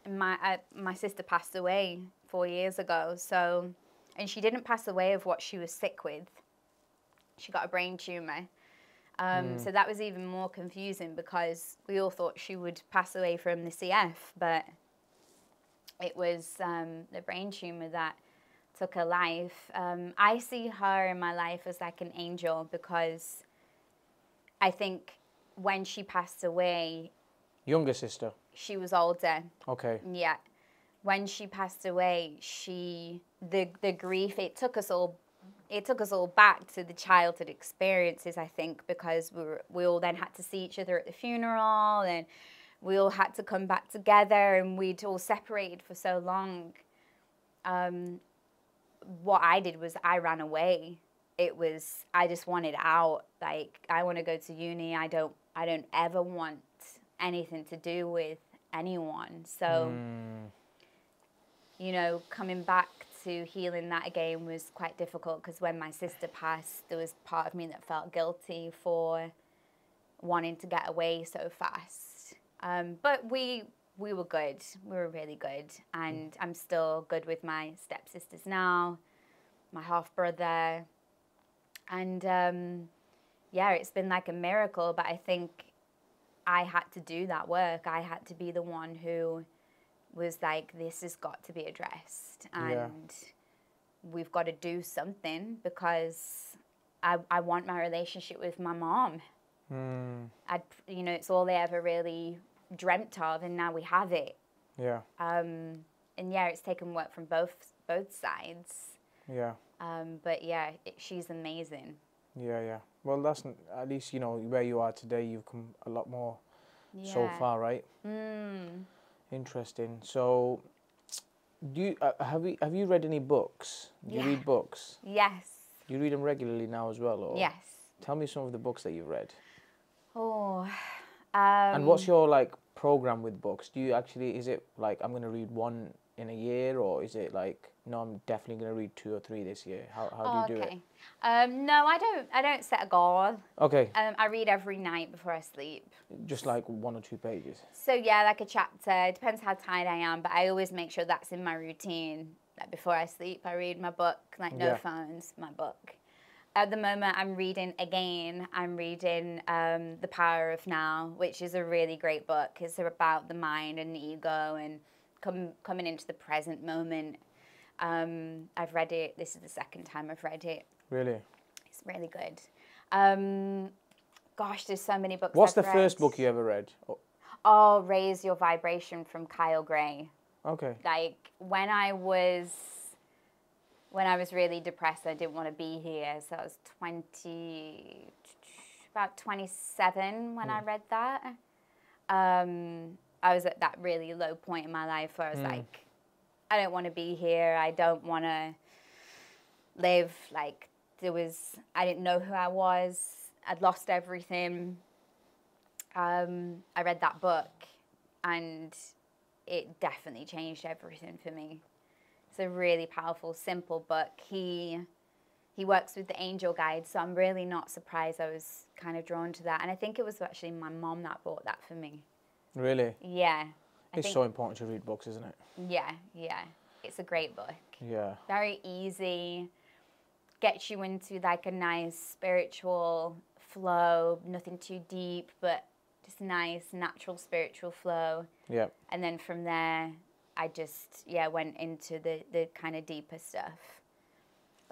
my uh, my sister passed away four years ago. So, and she didn't pass away of what she was sick with. She got a brain tumor. Um, So that was even more confusing because we all thought she would pass away from the CF, but it was um, the brain tumor that took her life. Um, I see her in my life as like an angel because I think when she passed away, Younger sister. she was older. Okay. Yeah. When she passed away, she the the grief it took us all it took us all back to the childhood experiences, I think, because we were, we all then had to see each other at the funeral and we all had to come back together and we'd all separated for so long. Um, what I did was I ran away. It was I just wanted out. Like I want to go to uni. I don't I don't ever want anything to do with anyone. So Hmm. you know, coming back to healing that again was quite difficult because when my sister passed, there was part of me that felt guilty for wanting to get away so fast. Um, but we we were good. We were really good, and I'm still good with my stepsisters now, my half brother, and um, yeah, it's been like a miracle. But I think I had to do that work. I had to be the one who was like, this has got to be addressed, and Yeah. we've got to do something because I, I want my relationship with my mom. Hmm. I'd, you know, it's all they ever really dreamt of, and now we have it. Yeah. Um, and yeah, it's taken work from both both sides. Yeah. Um, but yeah, it, she's amazing. Yeah. Yeah. Well, that's at least you know where you are today. You've come a lot more so far, right? Mm. Interesting. So, do you uh, have you have you read any books? Do you Yeah. read books? Yes. Do you read them regularly now as well, or Yes. Tell me some of the books that you've read. Oh. Um, and what's your like program with books? Do you actually is it like I'm gonna read one in a year, or is it like no, I'm definitely gonna read two or three this year? How how oh, do you do okay. Um, no, I don't. I don't set a goal. it? Okay, Um, I read every night before I sleep. just like one or two pages. So yeah, like a chapter. It depends how tired I am, but I always make sure that's in my routine. Like before I sleep, I read my book. Like no Yeah. phones, my book. At the moment, I'm reading again. I'm reading um, The Power of Now, which is a really great book. It's about the mind and the ego and come, coming into the present moment. Um, I've read it. This is the second time I've read it. Really? It's really good. Um, gosh, there's so many books. What's I've the first book you ever read? Oh, Oh, Raise Your Vibration from Kyle Gray. okay. Like when I was when I was really depressed, I didn't want to be here. So I was 20 about 27 when I read that. Um, I was at that really low point in my life where I was like I don't want to be here. I don't want to live like there was I didn't know who I was. I'd lost everything. Um, I read that book and it definitely changed everything for me. It's a really powerful, simple book. He he works with the angel guide, so I'm really not surprised I was kind of drawn to that. And I think it was actually my mom that bought that for me. Really? Yeah. I It's so important to read books, isn't it? yeah, yeah. it's a great book. Yeah. Very easy, gets you into like a nice spiritual flow, nothing too deep, but just nice natural spiritual flow. Yeah. And then from there, I just yeah went into the the kind of deeper stuff.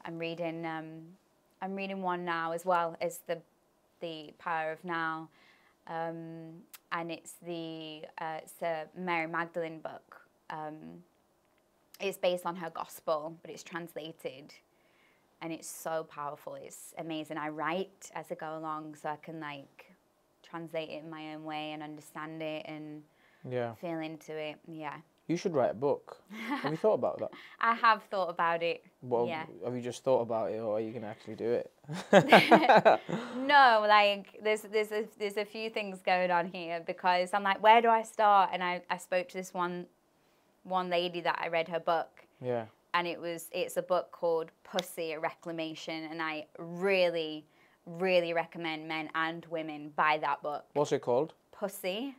I'm reading um, I'm reading one now as well as the the Power of Now, um, and it's the uh, it's a Mary Magdalene book. Um, it's based on her gospel, but it's translated, and it's so powerful. It's amazing. I write as I go along, so I can like translate it in my own way and understand it and Yeah. feel into it. Yeah, You should write a book. Have you thought about that? <laughs> I have thought about it. Well, yeah. have you just thought about it, or are you gonna actually do it? <laughs> No, <laughs> like there's there's a there's a few things going on here because I'm like, where do I start? And I, I spoke to this one one lady that I read her book Yeah. and it was it's a book called Pussy a Reclamation and I really, really recommend men and women buy that book. What's it called? Pussy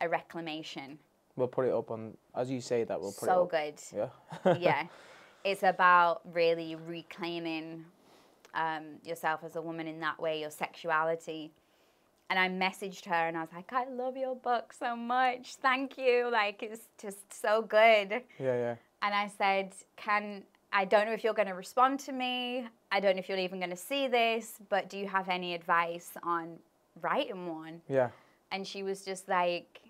a Reclamation. We'll put it up on as you say that. We'll put so it up. good. Yeah. <laughs> yeah. It's about really reclaiming um, yourself as a woman in that way, your sexuality. And I messaged her and I was like, I love your book so much. Thank you. Like, it's just so good. Yeah. Yeah. And I said, Can I don't know if you're going to respond to me. I don't know if you're even going to see this, but do you have any advice on writing one? Yeah. And she was just like,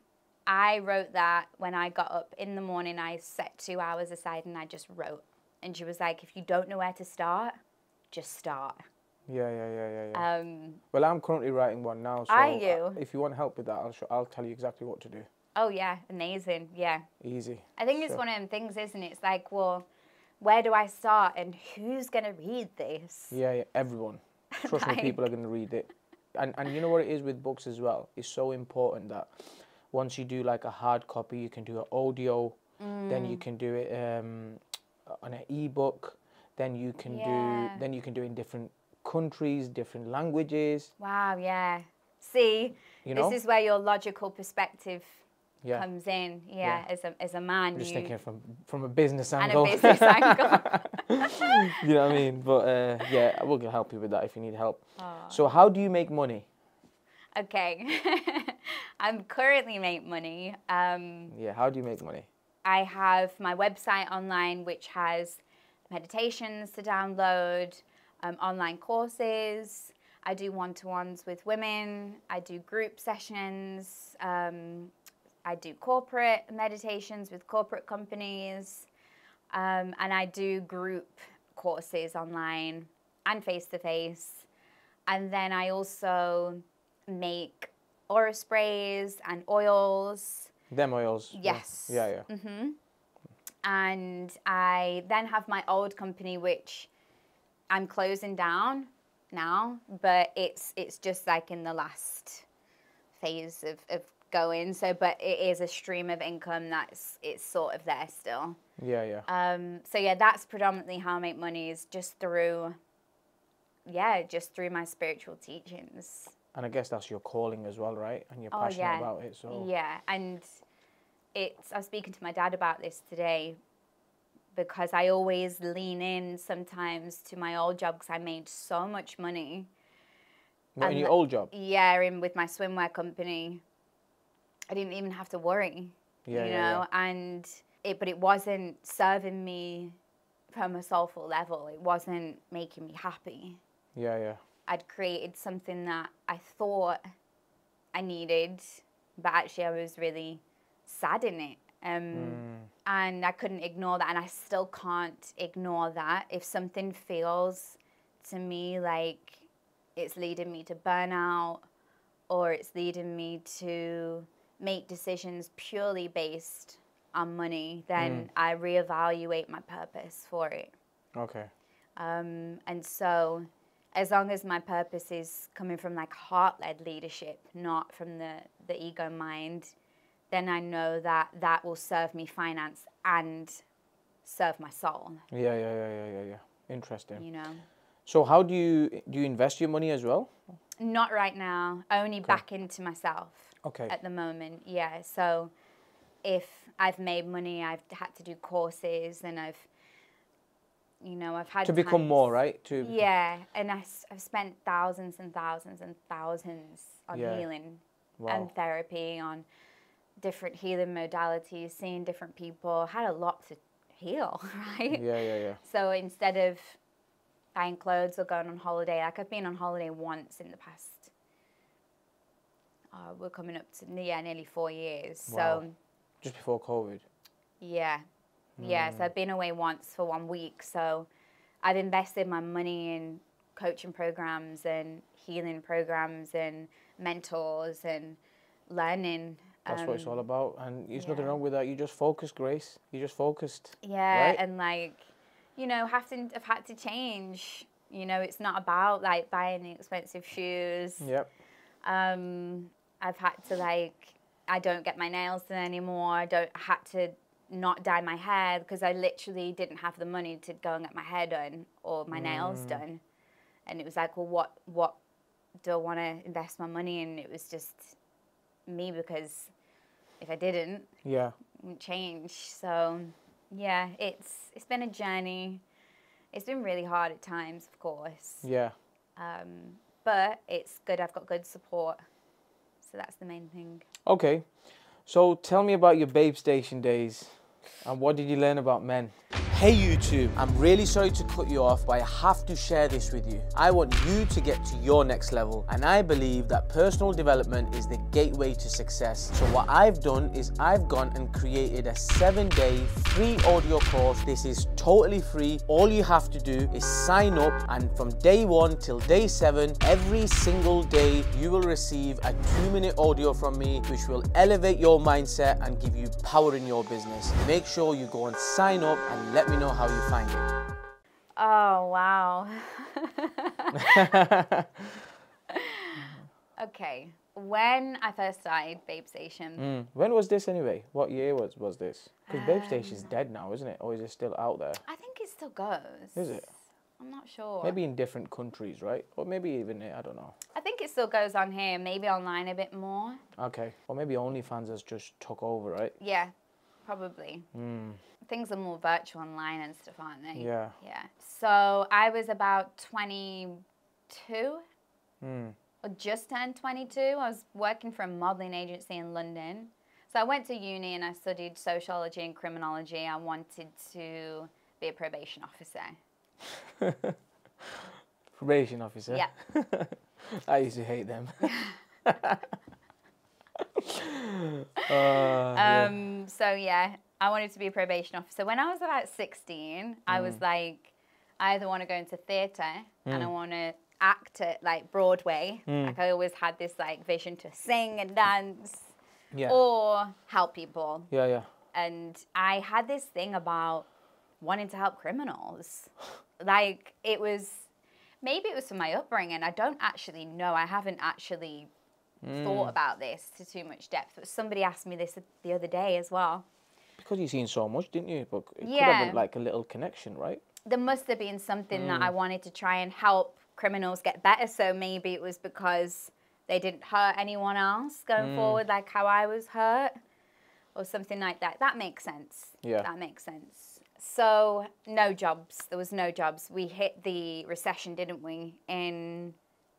I wrote that when I got up in the morning. I set two hours aside and I just wrote. And she was like, if you don't know where to start, just start. Yeah. Yeah. Yeah. Yeah. yeah. Um, well, I'm currently writing one now. So Are you? if you want help with that, I'll show, I'll tell you exactly what to do. oh, yeah, amazing. Yeah. Easy. I think it's one of them things, isn't it? It's like, well, where do I start and who's going to read this? Yeah, yeah, everyone. <laughs> Trust me, people are going to read it. And and you know what it is with books as well? It's so important that once you do like a hard copy, you can do an audio, then Mm. you can do it um, on an ebook, then you can Yeah. do then you can do it in different countries, different languages. Wow, yeah. See, You know? this is where your logical perspective Yeah. comes in. Yeah, Yeah. as a as a man, I'm just you thinking from from a business and angle. a business <laughs> angle. <laughs> you know what I mean? But uh, yeah, we'll help you with that if you need help. So how do you make money? Okay, <laughs> I'm currently make money. Um, Yeah, how do you make money? I have my website online, which has meditations to download, um, online courses. I do one to ones with women. I do group sessions. Um, I do corporate meditations with corporate companies. Um, and I do group courses online and face to face. And then I also make aura sprays and oils. Them oils. yeah. Yes. Yeah, yeah. hmm And I then have my old company, which I'm closing down now, but it's it's just like in the last phase of, of going. So, but it is a stream of income that's it's sort of there still. Yeah, yeah. Um, so yeah, that's predominantly how I make money is just through, yeah, just through my spiritual teachings. And I guess that's your calling as well, right? And you're Oh, passionate yeah. about it. So Yeah, and it's I was speaking to my dad about this today because I always lean in sometimes to my old job because I made so much money. What, in your old job. Yeah, in with my swimwear company, I didn't even have to worry. Yeah, you yeah, know, and it but it wasn't serving me from a soulful level. It wasn't making me happy. Yeah, yeah. I'd created something that I thought I needed, but actually I was really sad in it. Um, Mm. And I couldn't ignore that, and I still can't ignore that. If something feels to me like it's leading me to burnout or it's leading me to make decisions purely based on money, then I reevaluate my purpose for it. Okay. Um, and so, as long as my purpose is coming from like heart led leadership, not from the, the ego mind, then I know that that will serve me finance and serve my soul, Yeah, yeah, yeah, yeah, yeah, yeah. Interesting. you know. So how do you do you invest your money as well? Not right now, only back into myself Okay. at the moment. Yeah. So, if I've made money, I've had to do courses and I've, you know, I've had To become more, right? To Yeah, and I, have spent thousands and thousands and thousands on Yeah. healing Wow. and therapy, on different healing modalities, seeing different people. Had a lot to heal, <laughs> right? Yeah, yeah, yeah. So instead of buying clothes or going on holiday, like I've been on holiday once in the past. Uh, we're coming up to yeah, nearly four years. Wow. So Just before COVID. yeah, yeah. So I've been away once for one week. So I've invested my money in coaching programs and healing programs and mentors and learning. That's what it's um, all about. And there's nothing wrong with that. You just focused, Grace. You just focused. Yeah, right? and like, you know, having have had to change. You know, it's not about like buying expensive shoes. Yep. Um, I've had to like, I don't get my nails done anymore. I don't I had to not dye my hair because I literally didn't have the money to go and get my hair done or my nails done. And it was like, well, what what do I want to invest my money in? It was just me because if I didn't, Yeah. wouldn't change. So yeah, it's it's been a journey. It's been really hard at times, of course. Yeah. Um, but it's good. I've got good support. So that's the main thing. Okay. So tell me about your Babe Station days. And what did you learn about men? Hey YouTube, I'm really sorry to cut you off, but I have to share this with you. I want you to get to your next level, and I believe that personal development is the gateway to success. So what I've done is I've gone and created a seven day free audio course. This is totally free. All you have to do is sign up, and from day one till day seven, every single day, you will receive a two minute audio from me, which will elevate your mindset and give you power in your business. Make sure you go and sign up and let me know how you find it. Oh, wow. <laughs> <laughs> okay. When I first started Babe Station, Mm. When was this anyway? What year was, was this? Because Babe Um, Station's dead now, isn't it? Or is it still out there? I think it still goes. Is it? I'm not sure. Maybe in different countries, right? Or maybe even, I don't know. I think it still goes on here, maybe online a bit more. Okay. Or maybe OnlyFans has just took over, right? Yeah, probably. Mm. Things are more virtual online and stuff, aren't they? Yeah. Yeah. So I was about 22 Mm. or just turned 22. I was working for a modeling agency in London. So I went to uni and I studied sociology and criminology. I wanted to be a probation officer. <laughs> Probation officer. Yeah. <laughs> I used to hate them. <laughs> <laughs> Uh, yeah. Um, so yeah, I wanted to be a probation officer. When I was about 16, I was Mm. like, I either want to go into theatre and I want to act at like Broadway. Mm. Like I always had this like vision to sing and dance yeah. or help people. yeah, yeah. And I had this thing about wanting to help criminals. <laughs> like it was, maybe it was from my upbringing. I don't actually know. I haven't actually Mm. thought about this to too much depth. But somebody asked me this the other day as well. Because you've seen so much, didn't you? But it could have Yeah. like a little connection, right? There must have been something that Mm. I wanted to try and help criminals get better. So maybe it was because they didn't hurt anyone else going Mm. forward, like how I was hurt, or something like that. That makes sense. Yeah. That makes sense. So no jobs. There was no jobs. We hit the recession, didn't we? In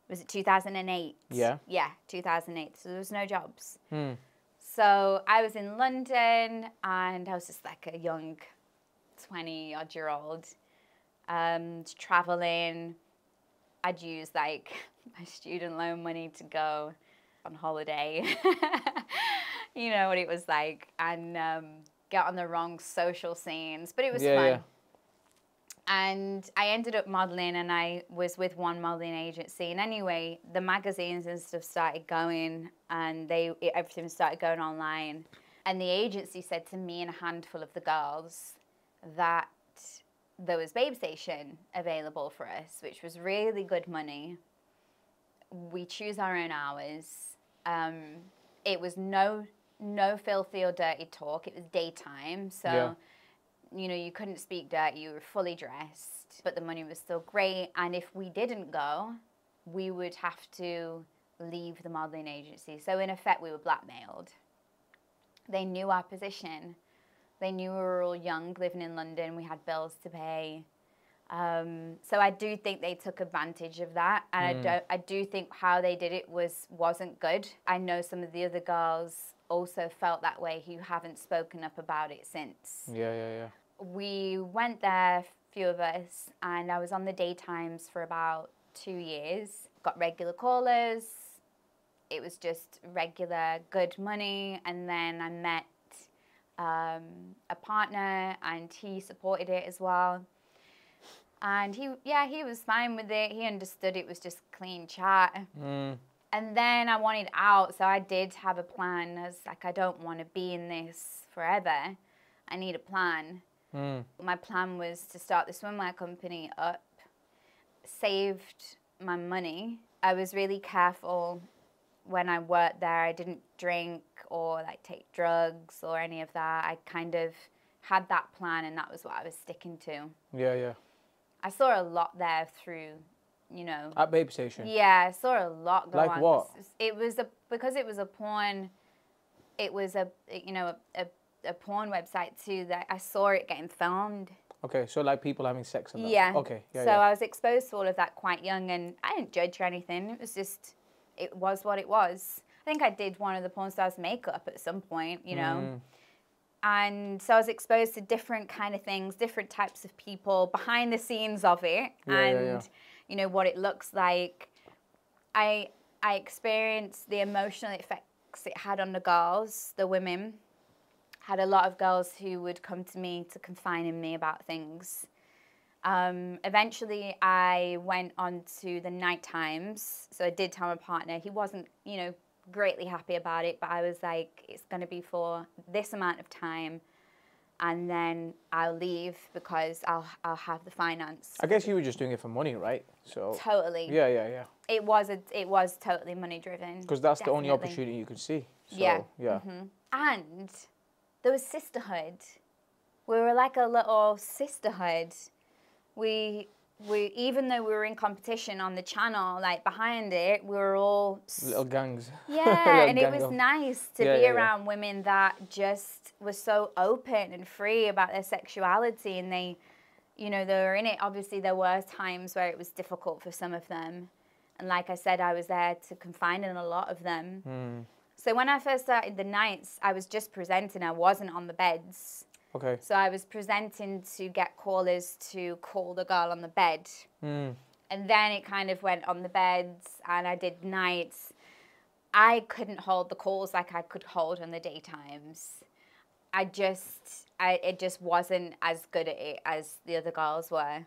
was it 2008? Yeah. Yeah, 2008. So there was no jobs. Hmm. So I was in London and I was just like a young 20 odd year old um, traveling. I'd use like <laughs> my student loan money to go on holiday. <laughs> you know what it was like, and um, get on the wrong social scenes, but it was Yeah, fun. yeah. And I ended up modeling, and I was with one modeling agency. And anyway, the magazines and stuff started going, and they everything started going online. And the agency said to me and a handful of the girls that there was Babe Station available for us, which was really good money. We choose our own hours. Um, it was no no filthy or dirty talk. It was daytime, so Yeah. You know you couldn't speak dirty. You were fully dressed, but the money was still great. And if we didn't go, we would have to leave the modeling agency. So in effect, we were blackmailed. they knew our position. They knew we were all young, living in London. We had bills to pay. Um, so I do think they took advantage of that, and I don't. I do think how they did it was wasn't good. I know some of the other girls also felt that way who haven't spoken up about it since. Yeah, yeah, yeah. We went there, a few of us, and I was on the daytimes for about two years. Got regular callers. It was just regular good money, and then I met um, a partner, and he supported it as well. And he, yeah, he was fine with it. He understood it was just clean chat. Mm. And then I wanted out, so I did have a plan. I was like, I don't want to be in this forever. I need a plan. Mm. My plan was to start the swimwear company up, saved my money. I was really careful when I worked there. I didn't drink or like take drugs or any of that. I kind of had that plan, and that was what I was sticking to. Yeah, yeah. I saw a lot there through, you know, At Babe Station. yeah, I saw a lot go Like on. what? It was a because it was a porn. It was a you know a, a, a porn website too that I saw it getting filmed. Okay, so like people having sex and that. Yeah. Okay. Yeah, so yeah. I was exposed to all of that quite young, and I didn't judge or anything. It was just it was what it was. I think I did one of the porn stars' makeup at some point, you know. Mm. And so I was exposed to different kind of things, different types of people behind the scenes of it, Yeah, and you know what it looks like. I I experienced the emotional effects it had on the girls, the women. Had a lot of girls who would come to me to confide in me about things. Um, eventually, I went on to the night times. So I did tell my partner. He wasn't, you know, greatly happy about it, but I was like, it's going to be for this amount of time, and then I'll leave because I'll I'll have the finance. I guess you were just doing it for money, right? So. Totally. Yeah, yeah, yeah. It was a, it was totally money driven. Because that's the only opportunity you could see. So, Yeah. Yeah. And there was sisterhood. We were like a little sisterhood. We we even though we were in competition on the channel, like behind it, we were all Little gangs. yeah, Little <laughs> and it was of- nice to Yeah, be yeah, yeah. around women that just were so open and free about their sexuality and they you know, they were in it. Obviously there were times where it was difficult for some of them. And like I said, I was there to confide in a lot of them. Mm. So when I first started the nights, I was just presenting. I wasn't on the beds. Okay. So I was presenting to get callers to call the girl on the bed. Mm. And then it kind of went on the beds and I did nights. I couldn't hold the calls like I could hold on the daytimes. I just, I, it just wasn't as good at it as the other girls were.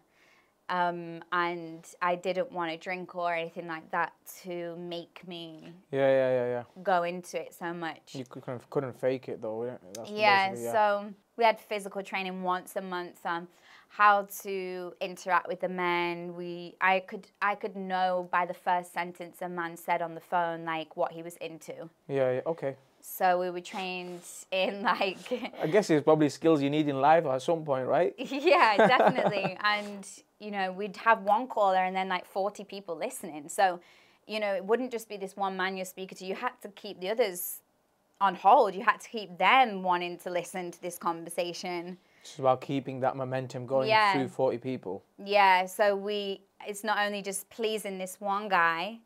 Um, and I didn't want to drink or anything like that to make me Yeah, yeah, yeah, yeah. go into it so much. You couldn't couldn't fake it though. yeah? That's Yeah, so we had physical training once a month on how to interact with the men. We I could I could know by the first sentence a man said on the phone like what he was into. Yeah, yeah. Okay. So we were trained in <laughs> like I guess it's probably skills you need in life at some point, right? <laughs> yeah, definitely. and you know, we'd have one caller and then like 40 people listening. So, you know, it wouldn't just be this one man you're speaking to. You had to keep the others on hold. You had to keep them wanting to listen to this conversation. It's about keeping that momentum going Yeah. through 40 people. Yeah, so we it's not only just pleasing this one guy,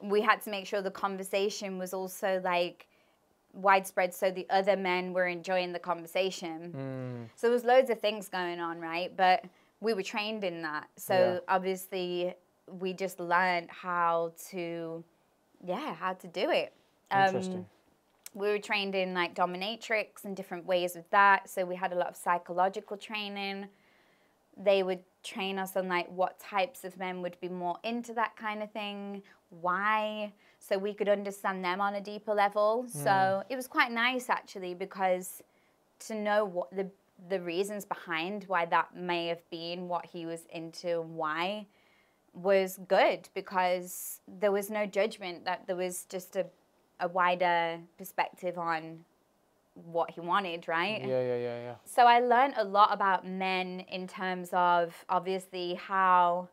we had to make sure the conversation was also like widespread so the other men were enjoying the conversation. Mm. So there was loads of things going on, right? But we were trained in that. So Yeah. obviously we just learned how to yeah, how to do it. Um, Interesting. we were trained in like dominatrix and different ways of that. So we had a lot of psychological training. They would train us on like what types of men would be more into that kind of thing, why, so we could understand them on a deeper level. So hmm. it was quite nice actually because to know what the the reasons behind why that may have been what he was into and why was good because there was no judgment that there was just a, a wider perspective on what he wanted right Yeah, yeah, yeah, yeah. so i learned a lot about men in terms of obviously how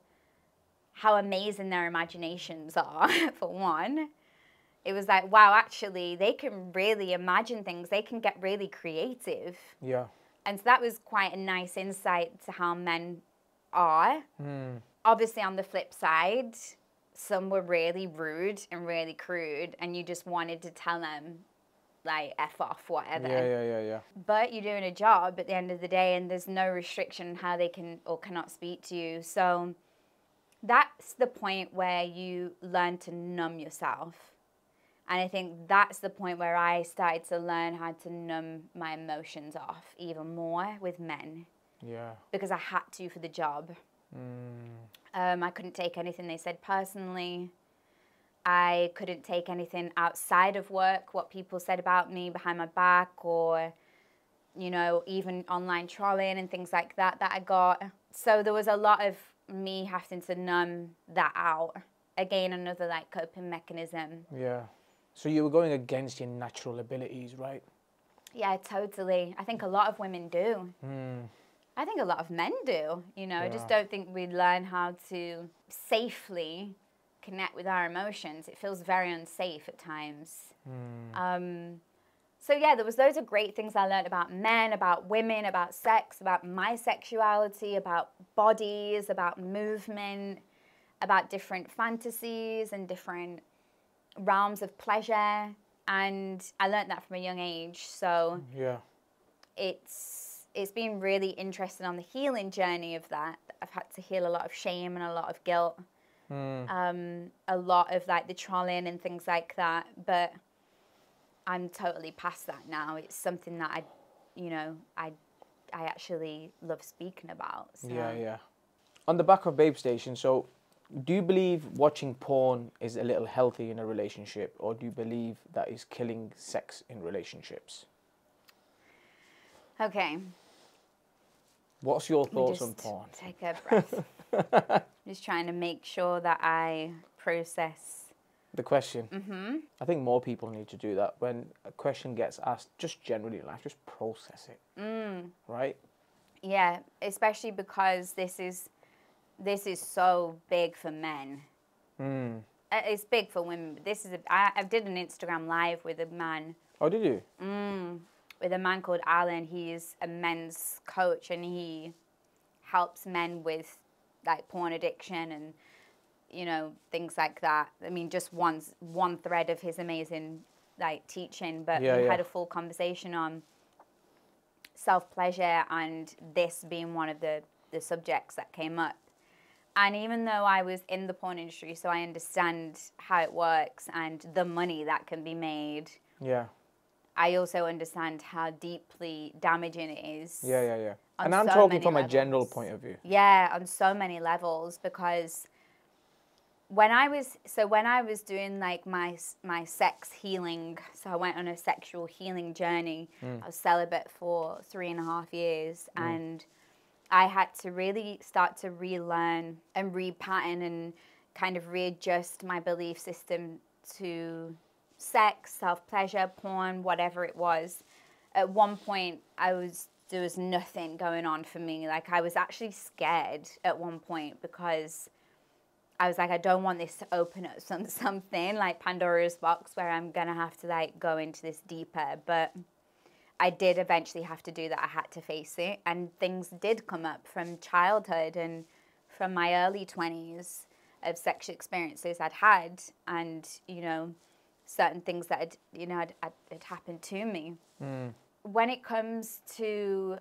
how amazing their imaginations are <laughs> for one it was like, wow, actually, they can really imagine things. They can get really creative. Yeah. And so that was quite a nice insight to how men are. Mm. Obviously, on the flip side, some were really rude and really crude, and you just wanted to tell them, like, F off, whatever. Yeah, yeah, yeah, yeah. But you're doing a job at the end of the day, and there's no restriction on how they can or cannot speak to you. So that's the point where you learn to numb yourself. And I think that's the point where I started to learn how to numb my emotions off even more with men Yeah. because I had to for the job. Mm. Um, I couldn't take anything they said personally. I couldn't take anything outside of work, what people said about me behind my back, or, you know, even online trolling and things like that that I got. So there was a lot of me having to numb that out. Again, another like coping mechanism. Yeah. So you were going against your natural abilities, right? Yeah, totally. I think a lot of women do. Mm. I think a lot of men do. You know, I just don't think we learn how to safely connect with our emotions. It feels very unsafe at times. Mm. Um, so yeah, there was loads of great things I learned about men, about women, about sex, about my sexuality, about bodies, about movement, about different fantasies and different realms of pleasure. And I learned that from a young age. So Yeah. it's it's been really interesting on the healing journey of that. I've had to heal a lot of shame and a lot of guilt, Mm. um, a lot of like the trolling and things like that. But I'm totally past that now. It's something that I, you know, I, I actually love speaking about. So. Yeah, yeah. On the back of Babe Station, so do you believe watching porn is a little healthy in a relationship, or do you believe that is killing sex in relationships? Okay. What's your thoughts on porn? Take a breath. <laughs> just trying to make sure that I process. The question. Mm-hmm. I think more people need to do that. When a question gets asked, just generally in life, just process it, Mm. right? Yeah, especially because this is this is so big for men. Mm. Uh, It's big for women, but this is a, I, I did an Instagram live with a man, Oh, did you? mm, with a man called Alan. He's a men's coach, and he helps men with like porn addiction and you know things like that. I mean, just one one thread of his amazing like teaching, but Yeah, we yeah. had a full conversation on self pleasure and this being one of the the subjects that came up. And even though I was in the porn industry, so I understand how it works and the money that can be made, Yeah. I also understand how deeply damaging it is. Yeah, yeah, yeah. And I'm so talking from a general point of view. Yeah, on so many levels because when I was so when I was doing like my my sex healing, so I went on a sexual healing journey. Mm. I was celibate for three and a half years, mm. and I had to really start to relearn and repattern and kind of readjust my belief system to sex, self pleasure, porn, whatever it was. At one point, I was there was nothing going on for me. Like I was actually scared at one point because I was like, I don't want this to open up some <laughs> something like Pandora's box where I'm gonna have to like go into this deeper. But I did eventually have to do that. I had to face it, and things did come up from childhood and from my early twenties of sexual experiences I'd had, and you know, certain things that had, you know had, had, had happened to me. Mm. When it comes to,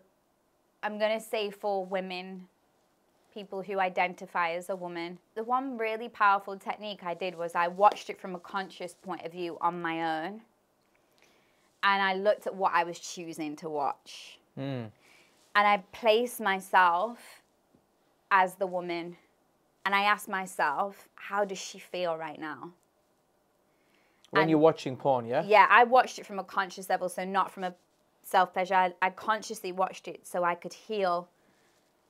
I'm gonna say for women, people who identify as a woman, the one really powerful technique I did was I watched it from a conscious point of view on my own and I looked at what I was choosing to watch. Mm. And I placed myself as the woman and I asked myself, how does she feel right now? When And- you're watching porn, yeah? Yeah, I watched it from a conscious level, so not from a self pleasure. I, I consciously watched it so I could heal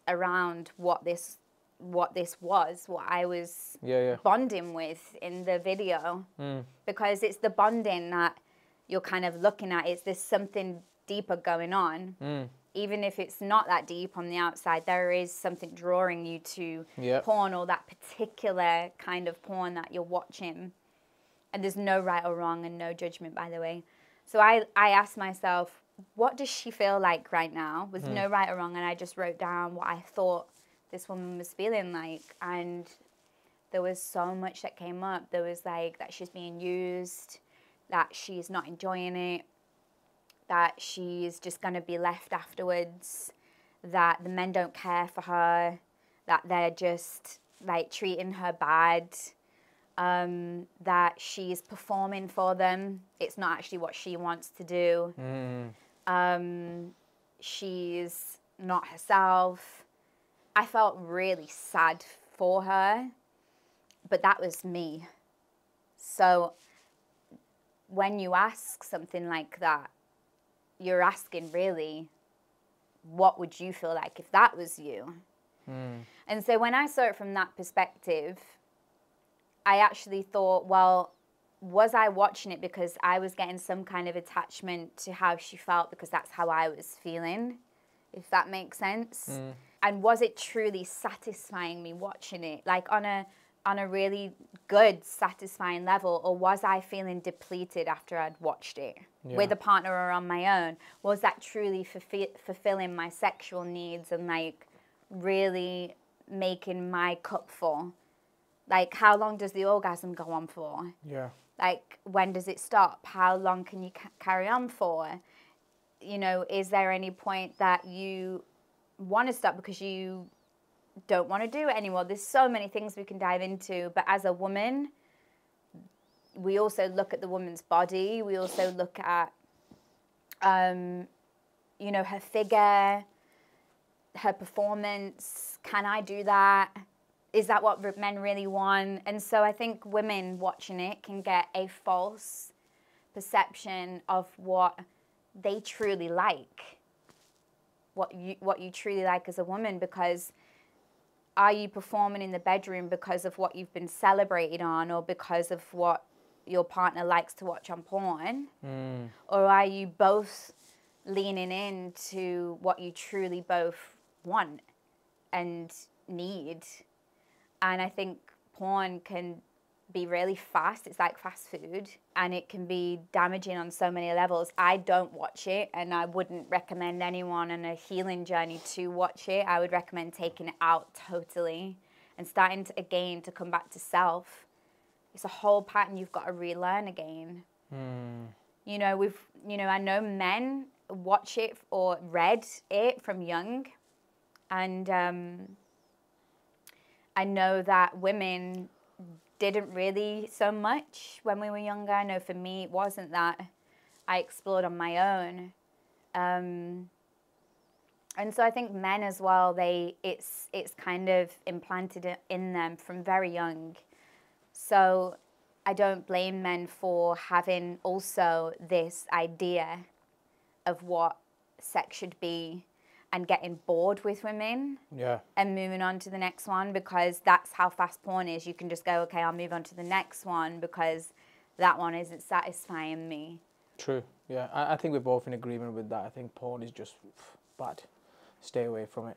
around what this what this was, what I was Yeah, yeah. bonding with in the video Mm. because it's the bonding that you're kind of looking at. It's there's something deeper going on. Mm. Even if it's not that deep on the outside, there is something drawing you to Yeah. porn or that particular kind of porn that you're watching. and there's no right or wrong and no judgment, by the way. So I, I asked myself, what does she feel like right now with no right or wrong? And I just wrote down what I thought this woman was feeling like. And there was so much that came up. There was like that she's being used, that she's not enjoying it, that she's just going to be left afterwards, that the men don't care for her, that they're just like treating her bad, um, that she's performing for them. It's not actually what she wants to do. Um, she's not herself. I felt really sad for her, but that was me. So when you ask something like that, you're asking really, what would you feel like if that was you? And so when I saw it from that perspective, I actually thought, well, was I watching it because I was getting some kind of attachment to how she felt because that's how I was feeling, if that makes sense? Mm. And was it truly satisfying me watching it, like on a on a really good, satisfying level, or was I feeling depleted after I'd watched it with a partner or on my own? Was that truly fulfi- fulfilling my sexual needs and like really making my cup full? Like, how long does the orgasm go on for? Yeah. Like, when does it stop? How long can you ca- carry on for? You know, is there any point that you want to stop because you don't want to do it anymore? There's so many things we can dive into, but as a woman, we also look at the woman's body. We also look at, um, you know, her figure, her performance. Can I do that? Is that what men really want? And so I think women watching it can get a false perception of what they truly like, what you what you truly like as a woman, because are you performing in the bedroom because of what you've been celebrated on or because of what your partner likes to watch on porn? Mm. Or are you both leaning into what you truly both want and need? And I think porn can be really fast. It's like fast food and it can be damaging on so many levels. I don't watch it and I wouldn't recommend anyone on a healing journey to watch it. I would recommend taking it out totally and starting to, again to come back to self. It's a whole pattern you've got to relearn again. You know, we've, you know, I know men watch it or read it from young and um, I know that women didn't really so much when we were younger. I know for me it wasn't that. I explored on my own. Um, and so I think men as well, they it's it's kind of implanted in them from very young. So I don't blame men for having also this idea of what sex should be and getting bored with women Yeah. and moving on to the next one because that's how fast porn is. You can just go, okay, I'll move on to the next one because that one isn't satisfying me. True. Yeah. I, I think we're both in agreement with that. I think porn is just bad. Stay away from it.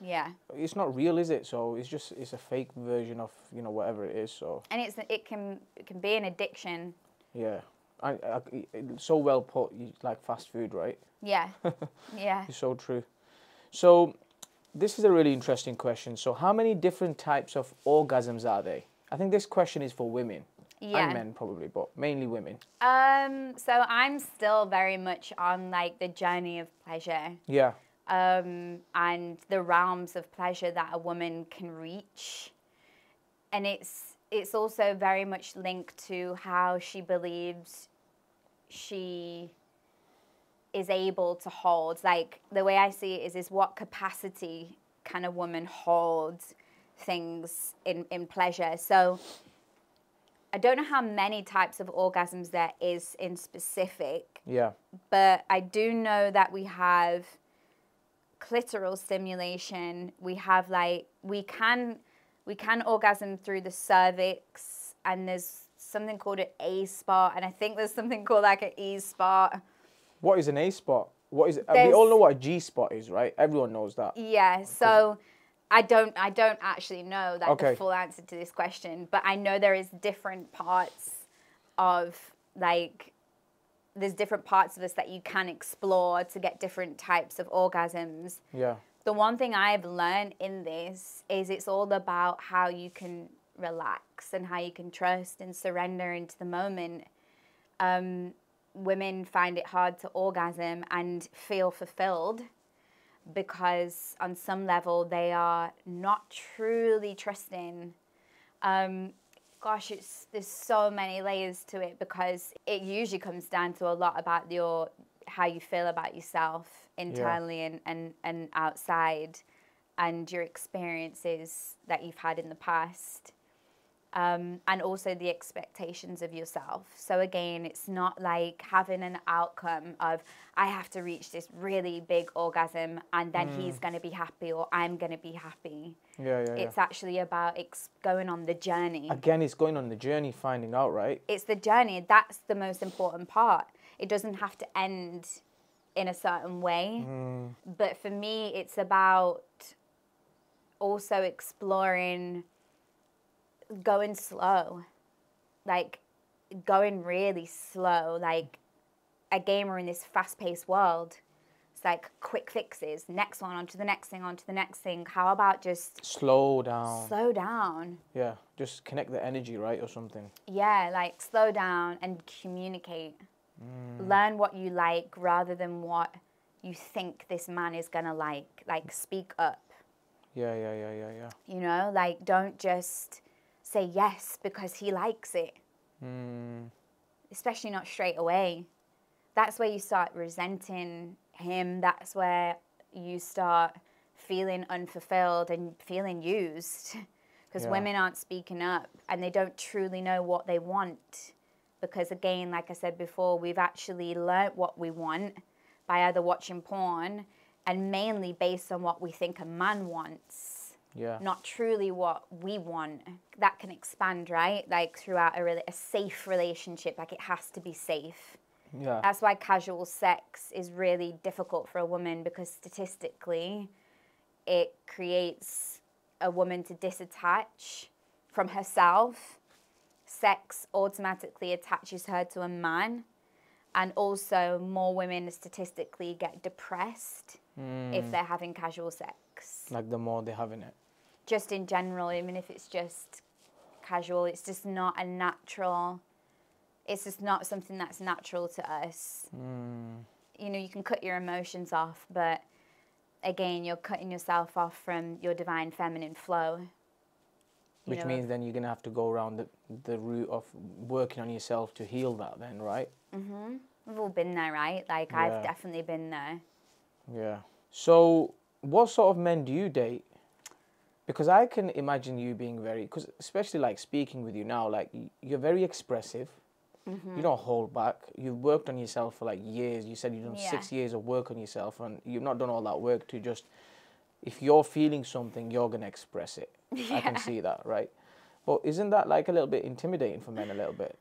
Yeah. It's not real, is it? So it's just it's a fake version of you know whatever it is. So And it's it can it can be an addiction. yeah. I, I, so well put. Like fast food, right? Yeah. <laughs> yeah. It's so true. So, this is a really interesting question. So, how many different types of orgasms are there? I think this question is for women Yeah. and men probably, but mainly women. Um so I'm still very much on like the journey of pleasure. Yeah. um, and the realms of pleasure that a woman can reach. And it's it's also very much linked to how she believes she is able to hold. Like the way I see it is is what capacity can a woman hold things in, in pleasure. So I don't know how many types of orgasms there is in specific, Yeah. but I do know that we have clitoral stimulation. We have like we can we can orgasm through the cervix, and there's something called an A spot, and I think there's something called like an E spot. What is an A spot? What is it? We all know what a G spot is, right? Everyone knows that. Yeah, so I don't I don't actually know that Okay. the full answer to this question, but I know there is different parts of like there's different parts of us that you can explore to get different types of orgasms. Yeah. The one thing I've learned in this is it's all about how you can relax and how you can trust and surrender into the moment. Um, women find it hard to orgasm and feel fulfilled because on some level they are not truly trusting um, gosh it's there's so many layers to it because it usually comes down to a lot about your how you feel about yourself internally yeah. and, and and outside and your experiences that you've had in the past um, and also the expectations of yourself. So again, it's not like having an outcome of I have to reach this really big orgasm and then mm. he's going to be happy or I'm going to be happy. Yeah, yeah. It's yeah. actually about ex- going on the journey. Again, it's going on the journey, finding out, right? It's the journey. That's the most important part. It doesn't have to end in a certain way. Mm. But for me, it's about also exploring going slow, like going really slow. Like a gamer in this fast paced world, it's like quick fixes, next one onto the next thing, onto the next thing. How about just slow down? Slow down. Yeah, just connect the energy, right, or something. Yeah, like slow down and communicate. Mm. Learn what you like rather than what you think this man is gonna like. Like, speak up. Yeah, yeah, yeah, yeah, yeah. You know, like, don't just say yes because he likes it. Mm. Especially not straight away. That's where you start resenting him. That's where you start feeling unfulfilled and feeling used <laughs> because yeah. women aren't speaking up and they don't truly know what they want. Because, again, like I said before, we've actually learnt what we want by either watching porn and mainly based on what we think a man wants yeah. not truly what we want. That can expand, right? Like throughout a really a safe relationship, like it has to be safe. Yeah. That's why casual sex is really difficult for a woman because statistically, it creates a woman to disattach from herself. Sex automatically attaches her to a man. And also, more women statistically get depressed mm. if they're having casual sex. Like the more they're having it just in general, even if it's just casual, it's just not a natural. It's just not something that's natural to us. Mm. You know, you can cut your emotions off, but again, you're cutting yourself off from your divine feminine flow. Which know, means then you're gonna have to go around the the route of working on yourself to heal that, then, right? Mhm. We've all been there, right? Like yeah. I've definitely been there. Yeah. So, what sort of men do you date? Because I can imagine you being very, because especially like speaking with you now, like you're very expressive. Mm-hmm. You don't hold back. You've worked on yourself for like years. You said you've done yeah. six years of work on yourself, and you've not done all that work to just. If you're feeling something, you're gonna express it. Yeah. <laughs> I can see that, right? But isn't that like a little bit intimidating for men? A little bit.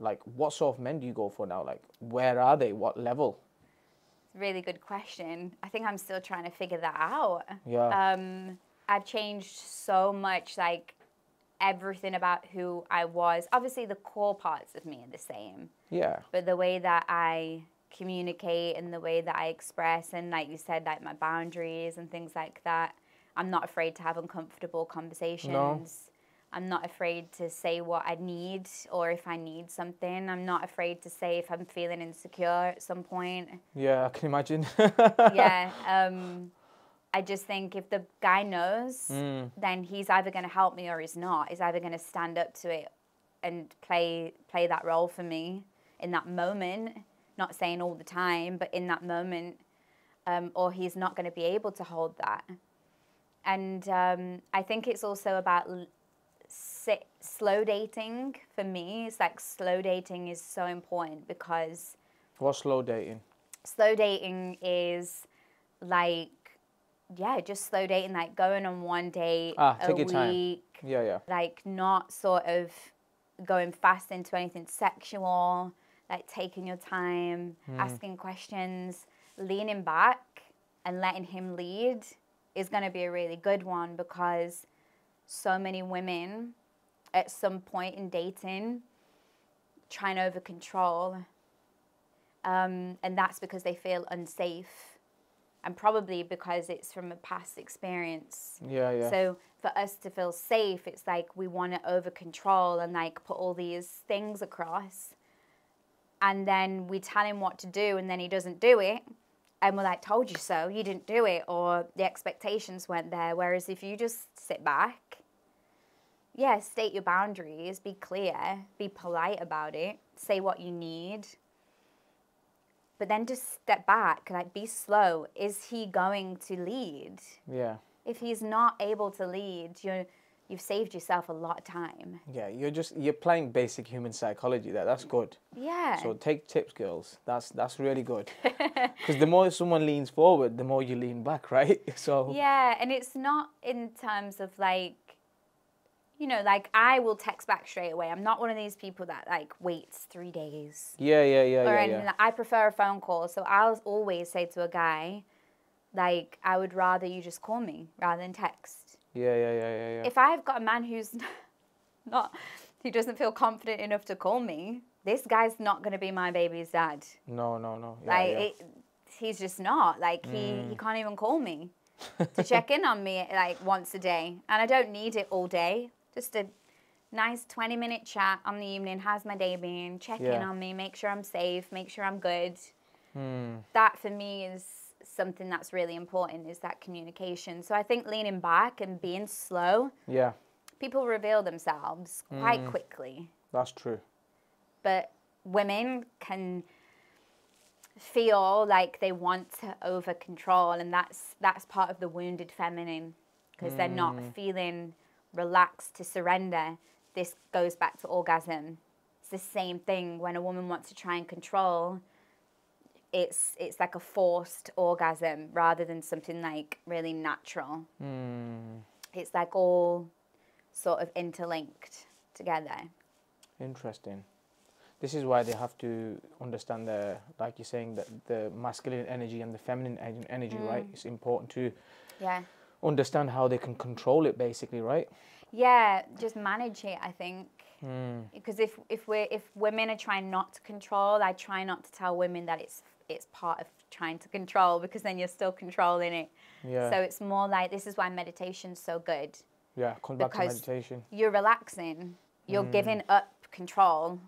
Like, what sort of men do you go for now? Like, where are they? What level? Really good question. I think I'm still trying to figure that out. Yeah. Um, I've changed so much, like everything about who I was. Obviously, the core parts of me are the same. Yeah. But the way that I communicate and the way that I express, and like you said, like my boundaries and things like that, I'm not afraid to have uncomfortable conversations. No. I'm not afraid to say what I need or if I need something. I'm not afraid to say if I'm feeling insecure at some point. Yeah, I can imagine. <laughs> yeah. Um, I just think if the guy knows, mm. then he's either going to help me or he's not. He's either going to stand up to it and play play that role for me in that moment. Not saying all the time, but in that moment, um, or he's not going to be able to hold that. And um, I think it's also about sit, slow dating for me. It's like slow dating is so important because. What's slow dating? Slow dating is like yeah, just slow dating, like going on one date ah, a week. Time. Yeah, yeah. Like not sort of going fast into anything sexual, like taking your time, mm. asking questions, leaning back and letting him lead is going to be a really good one because so many women at some point in dating try and over control. Um, and that's because they feel unsafe and probably because it's from a past experience. Yeah, yeah. So for us to feel safe, it's like we want to over control and like put all these things across. And then we tell him what to do and then he doesn't do it. And we're like, told you so, you didn't do it, or the expectations weren't there. Whereas if you just sit back, yeah, state your boundaries, be clear, be polite about it, say what you need, but then just step back, like be slow. Is he going to lead? yeah. If he's not able to lead, you you've saved yourself a lot of time. Yeah, you're just you're playing basic human psychology there. That's good. Yeah. So take tips, girls. That's that's really good. <laughs> Because the more someone leans forward, the more you lean back, <laughs> right? So Yeah, and it's not in terms of like, you know, like I will text back straight away. I'm not one of these people that like waits three days yeah, yeah, yeah, or yeah, anything. yeah. Like, I prefer a phone call. So I'll always say to a guy, like, I would rather you just call me rather than text. Yeah, yeah, yeah, yeah, yeah. If I've got a man who's <laughs> not, who doesn't feel confident enough to call me, this guy's not going to be my baby's dad. No, no, no. Yeah, like yeah. It, he's just not like he he mm. can't even call me <laughs> to check in on me like once a day and i don't need it all day just a nice 20 minute chat on the evening. How's my day been? Check in on me make sure i'm safe make sure i'm good. Hmm. that for me is something that's really important is that communication. So i think leaning back and being slow yeah, people reveal themselves quite Mm. quickly. That's true. but women can feel like they want to over control and that's that's part of the wounded feminine because they're not feeling relaxed to surrender this goes back to orgasm it's the same thing when a woman wants to try and control it's it's like a forced orgasm rather than something like really natural Hmm. it's like all sort of interlinked together Interesting. This is why they have to understand the, like you're saying, that the masculine energy and the feminine en- energy, right? It's important to yeah understand how they can control it, basically, right? Yeah, just manage it. I think Mm. because if if we if women are trying not to control, I try not to tell women that it's it's part of trying to control because then you're still controlling it. Yeah. So it's more like this is why meditation's so good. yeah. Come back to because- meditation. You're relaxing. You're giving up control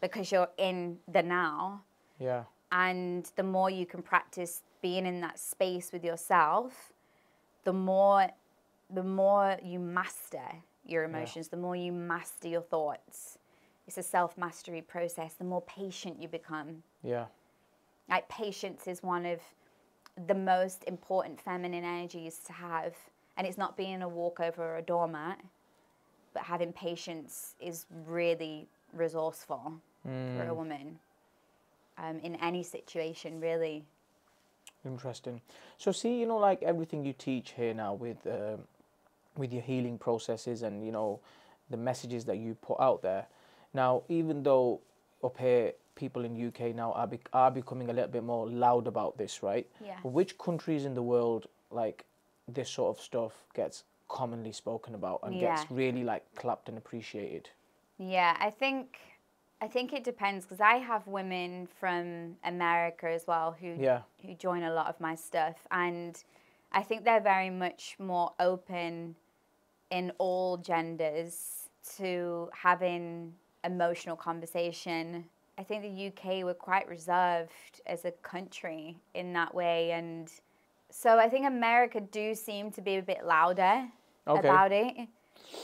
because you're in the now. Yeah. And the more you can practice being in that space with yourself, the more the more you master your emotions, the more you master your thoughts. It's a self-mastery process. The more patient you become. Yeah. Like patience is one of the most important feminine energies to have. And it's not being a walkover or a doormat, but having patience is really resourceful for a woman um, in any situation, really. Interesting. So see, you know, like everything you teach here now with um, with your healing processes and you know the messages that you put out there. Now, even though up here people in UK now are bec are becoming a little bit more loud about this, right? Yeah. Which countries in the world like this sort of stuff gets commonly spoken about and gets really like clapped and appreciated? Yeah, I think I think it depends because I have women from America as well who Yeah. who join a lot of my stuff, and I think they're very much more open in all genders to having emotional conversation. I think the UK were quite reserved as a country in that way, and so I think America do seem to be a bit louder Okay. about it.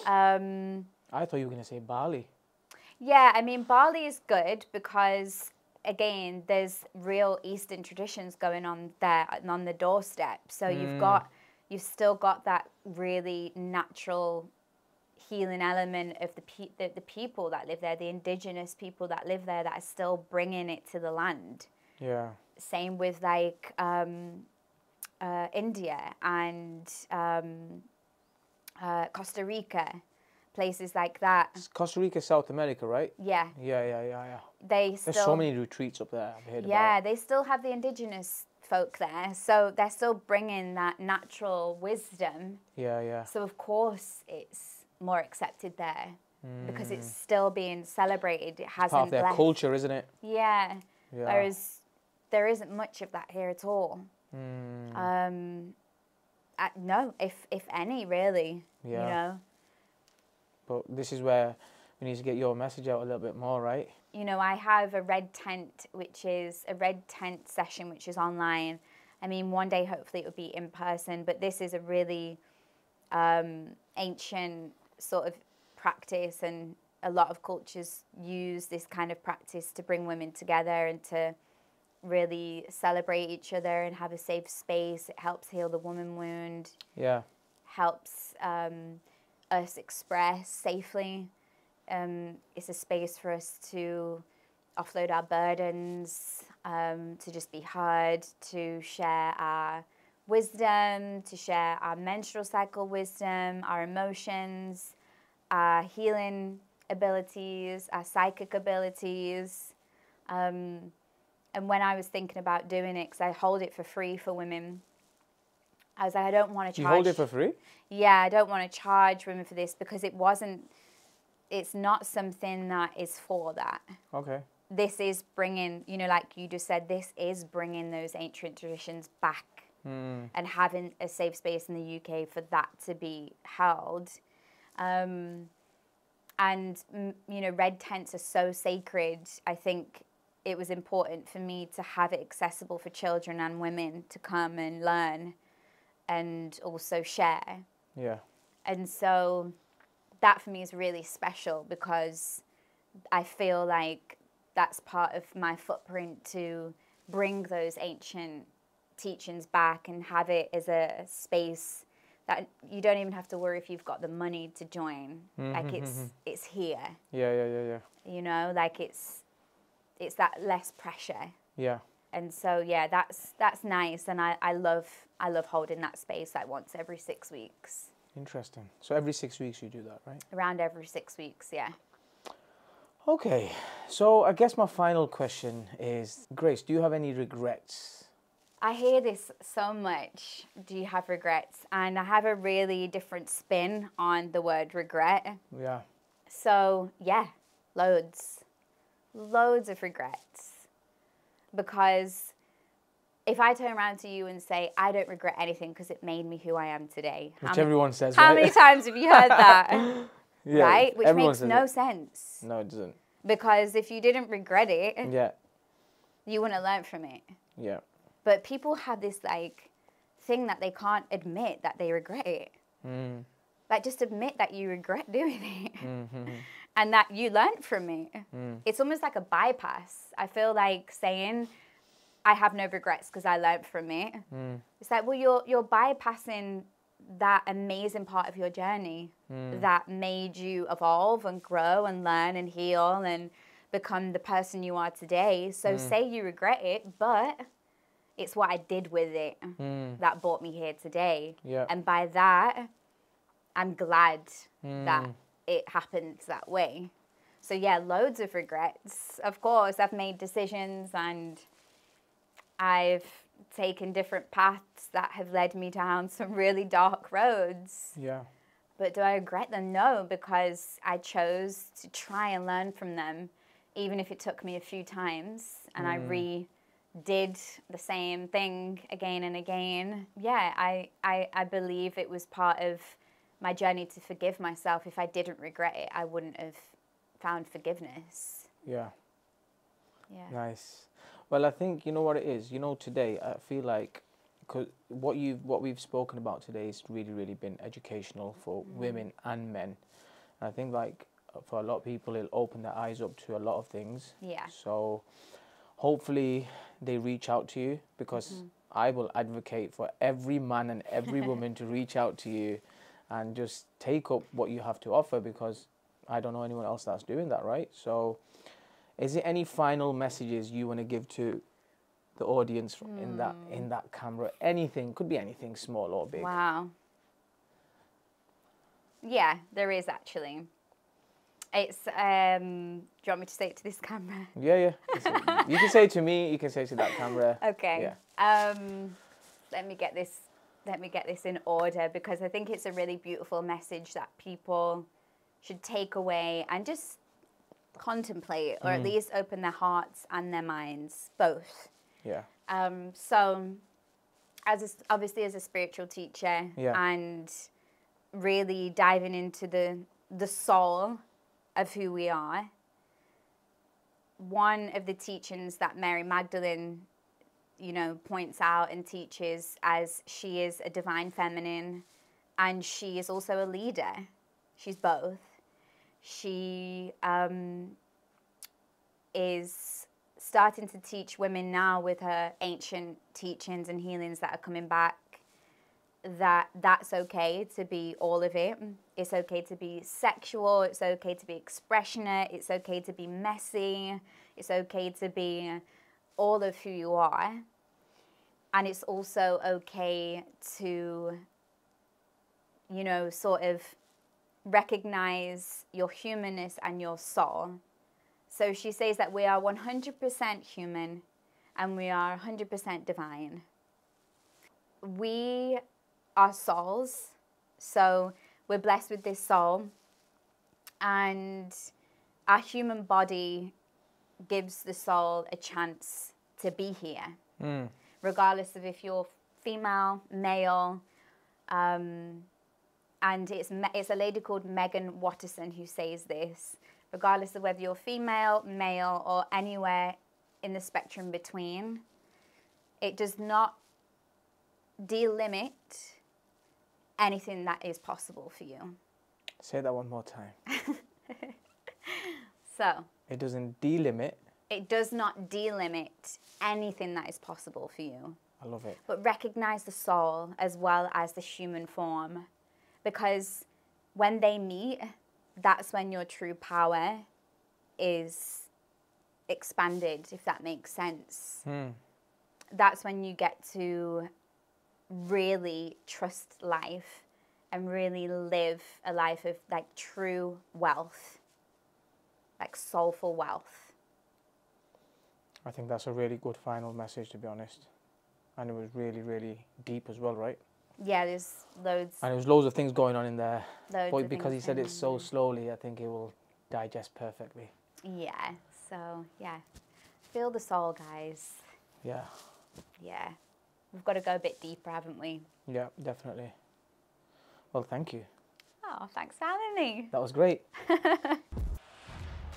Um, I thought you were gonna say Bali. Yeah, I mean, Bali is good because, again, there's real Eastern traditions going on there on the doorstep. So you've got, you've still got that really natural healing element of the, pe- the, the people that live there, the indigenous people that live there that are still bringing it to the land. Yeah. Same with like um, uh, India and um, uh, Costa Rica, places like that. It's Costa Rica, South America, right? Yeah, Yeah, yeah, yeah, yeah. they still. There's so many retreats up there. I've heard Yeah, about. they still have the indigenous folk there, so they're still bringing that natural wisdom. Yeah, yeah. So of course it's more accepted there. because it's still being celebrated. It hasn't Part of their left. culture, isn't it? Yeah. Yeah. Whereas there isn't much of that here at all. Mm, Um, no, if if any, really. Yeah. You know. But this is where we need to get your message out a little bit more, right? you know, I have a red tent, which is a red tent session, which is online. I mean, one day hopefully it will be in person, but this is a really um, ancient sort of practice, and a lot of cultures use this kind of practice to bring women together and to really celebrate each other and have a safe space. It helps heal the woman wound, Yeah. helps um, us express safely. Um, it's a space for us to offload our burdens, um, to just be heard, to share our wisdom, to share our menstrual cycle wisdom, our emotions, our healing abilities, our psychic abilities. Um, and when I was thinking about doing it, because I hold it for free for women, I was like, I don't want to charge. you hold it for free? Yeah, I don't want to charge women for this because it wasn't, it's not something that is for that. Okay. This is bringing, you know, like you just said, this is bringing those ancient traditions back Mm, and having a safe space in the UK for that to be held. Um, and, you know, red tents are so sacred. I think it was important for me to have it accessible for children and women to come and learn and also share. yeah. And so that for me is really special because I feel like that's part of my footprint to bring those ancient teachings back and have it as a space that you don't even have to worry if you've got the money to join. Mm-hmm, like it's mm-hmm. it's here, Yeah, yeah, yeah, yeah. you know, like it's it's that less pressure. Yeah. And so yeah, that's that's nice and I, I love I love holding that space like once every six weeks. Interesting. So every six weeks you do that, right? Around every six weeks, yeah. Okay. So I guess my final question is Grace, do you have any regrets? I hear this so much. Do you have regrets? And I have a really different spin on the word regret. Yeah. So, yeah, loads. Loads of regrets. Because if I turn around to you and say, I don't regret anything because it made me who I am today. Which many, everyone says, how right? many times have you heard that? <laughs> Yeah, <laughs> right? Which makes no it. sense. No, it doesn't. Because if you didn't regret it, Yeah. you wouldn't learn from it. Yeah. But people have this like thing that they can't admit that they regret it. Mm. Like just admit that you regret doing it Mm-hmm. <laughs> and that you learned from me. Mm. It's almost like a bypass. I feel like saying I have no regrets because I learned from it. Mm. It's like well you're you're bypassing that amazing part of your journey Mm. that made you evolve and grow and learn and heal and become the person you are today. So Mm. say you regret it, but it's what I did with it Mm. that brought me here today. Yeah. And by that, I'm glad that Mm. It happened that way. So yeah, loads of regrets. Of course, I've made decisions and I've taken different paths that have led me down some really dark roads. Yeah. But do I regret them? No, because I chose to try and learn from them, even if it took me a few times and I mm. re did the same thing again and again. Yeah, I, I, I believe it was part of my journey to forgive myself. If I didn't regret it, I wouldn't have found forgiveness. Yeah. Yeah. Nice. Well, I think you know what it is. You know, today I feel like cause what you've what we've spoken about today has really really been educational for mm-hmm. women and men. And I think like for a lot of people, it'll open their eyes up to a lot of things. Yeah. So hopefully they reach out to you because mm-hmm. I will advocate for every man and every <laughs> woman to reach out to you and just take up what you have to offer because I don't know anyone else that's doing that, right? So is there any final messages you want to give to the audience fr- in that in that camera? Anything could be anything small or big. Wow. Yeah, there is actually. It's um do you want me to say it to this camera? Yeah, yeah. You can say it to me. You can say it to that camera. <laughs> Okay. Um, let me get this. Let me get this in order because I think it's a really beautiful message that people should take away and just contemplate or at least open their hearts and their minds, both. Yeah. Um, so, as a, obviously as a spiritual teacher Yeah. and really diving into the the soul of who we are, one of the teachings that Mary Magdalene, you know, points out and teaches as she is a divine feminine, and she is also a leader. She's both. She um, is starting to teach women now with her ancient teachings and healings that are coming back that that's okay to be all of it. It's okay to be sexual, it's okay to be expressionate, it's okay to be messy, it's okay to be all of who you are. And it's also okay to, you know, sort of recognize your humanness and your soul. So she says that we are 100% human and we are 100% divine. We are souls, so we're blessed with this soul, and our human body gives the soul a chance to be here, hmm. Regardless of if you're female, male. Um, and it's, it's a lady called Meggan Watterson who says this. Regardless of whether you're female, male, or anywhere in the spectrum between, it does not delimit anything that is possible for you. Say that one more time. <laughs> So, It doesn't delimit. It does not delimit anything that is possible for you. I love it. but recognize the soul as well as the human form because when they meet that's when your true power is expanded if that makes sense hmm. that's when you get to really trust life and really live a life of like true wealth like soulful wealth I think that's a really good final message, to be honest. And it was really, really deep as well, right? yeah there's loads And there was loads of things going on in there. loads But because he said it so slowly, I think it will digest perfectly. Yeah. So yeah, feel the soul, guys. Yeah, Yeah, we've got to go a bit deeper, haven't we? yeah, definitely. Well, thank you. Oh, thanks for having me. That was great. <laughs>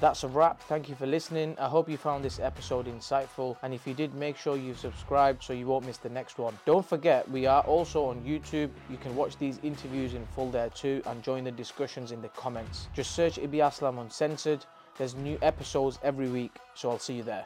That's a wrap. Thank you for listening. I hope you found this episode insightful. And if you did, make sure you subscribe so you won't miss the next one. Don't forget, we are also on YouTube. You can watch these interviews in full there too and join the discussions in the comments. Just search Ibby Aslam Uncensored. There's new episodes every week, so I'll see you there.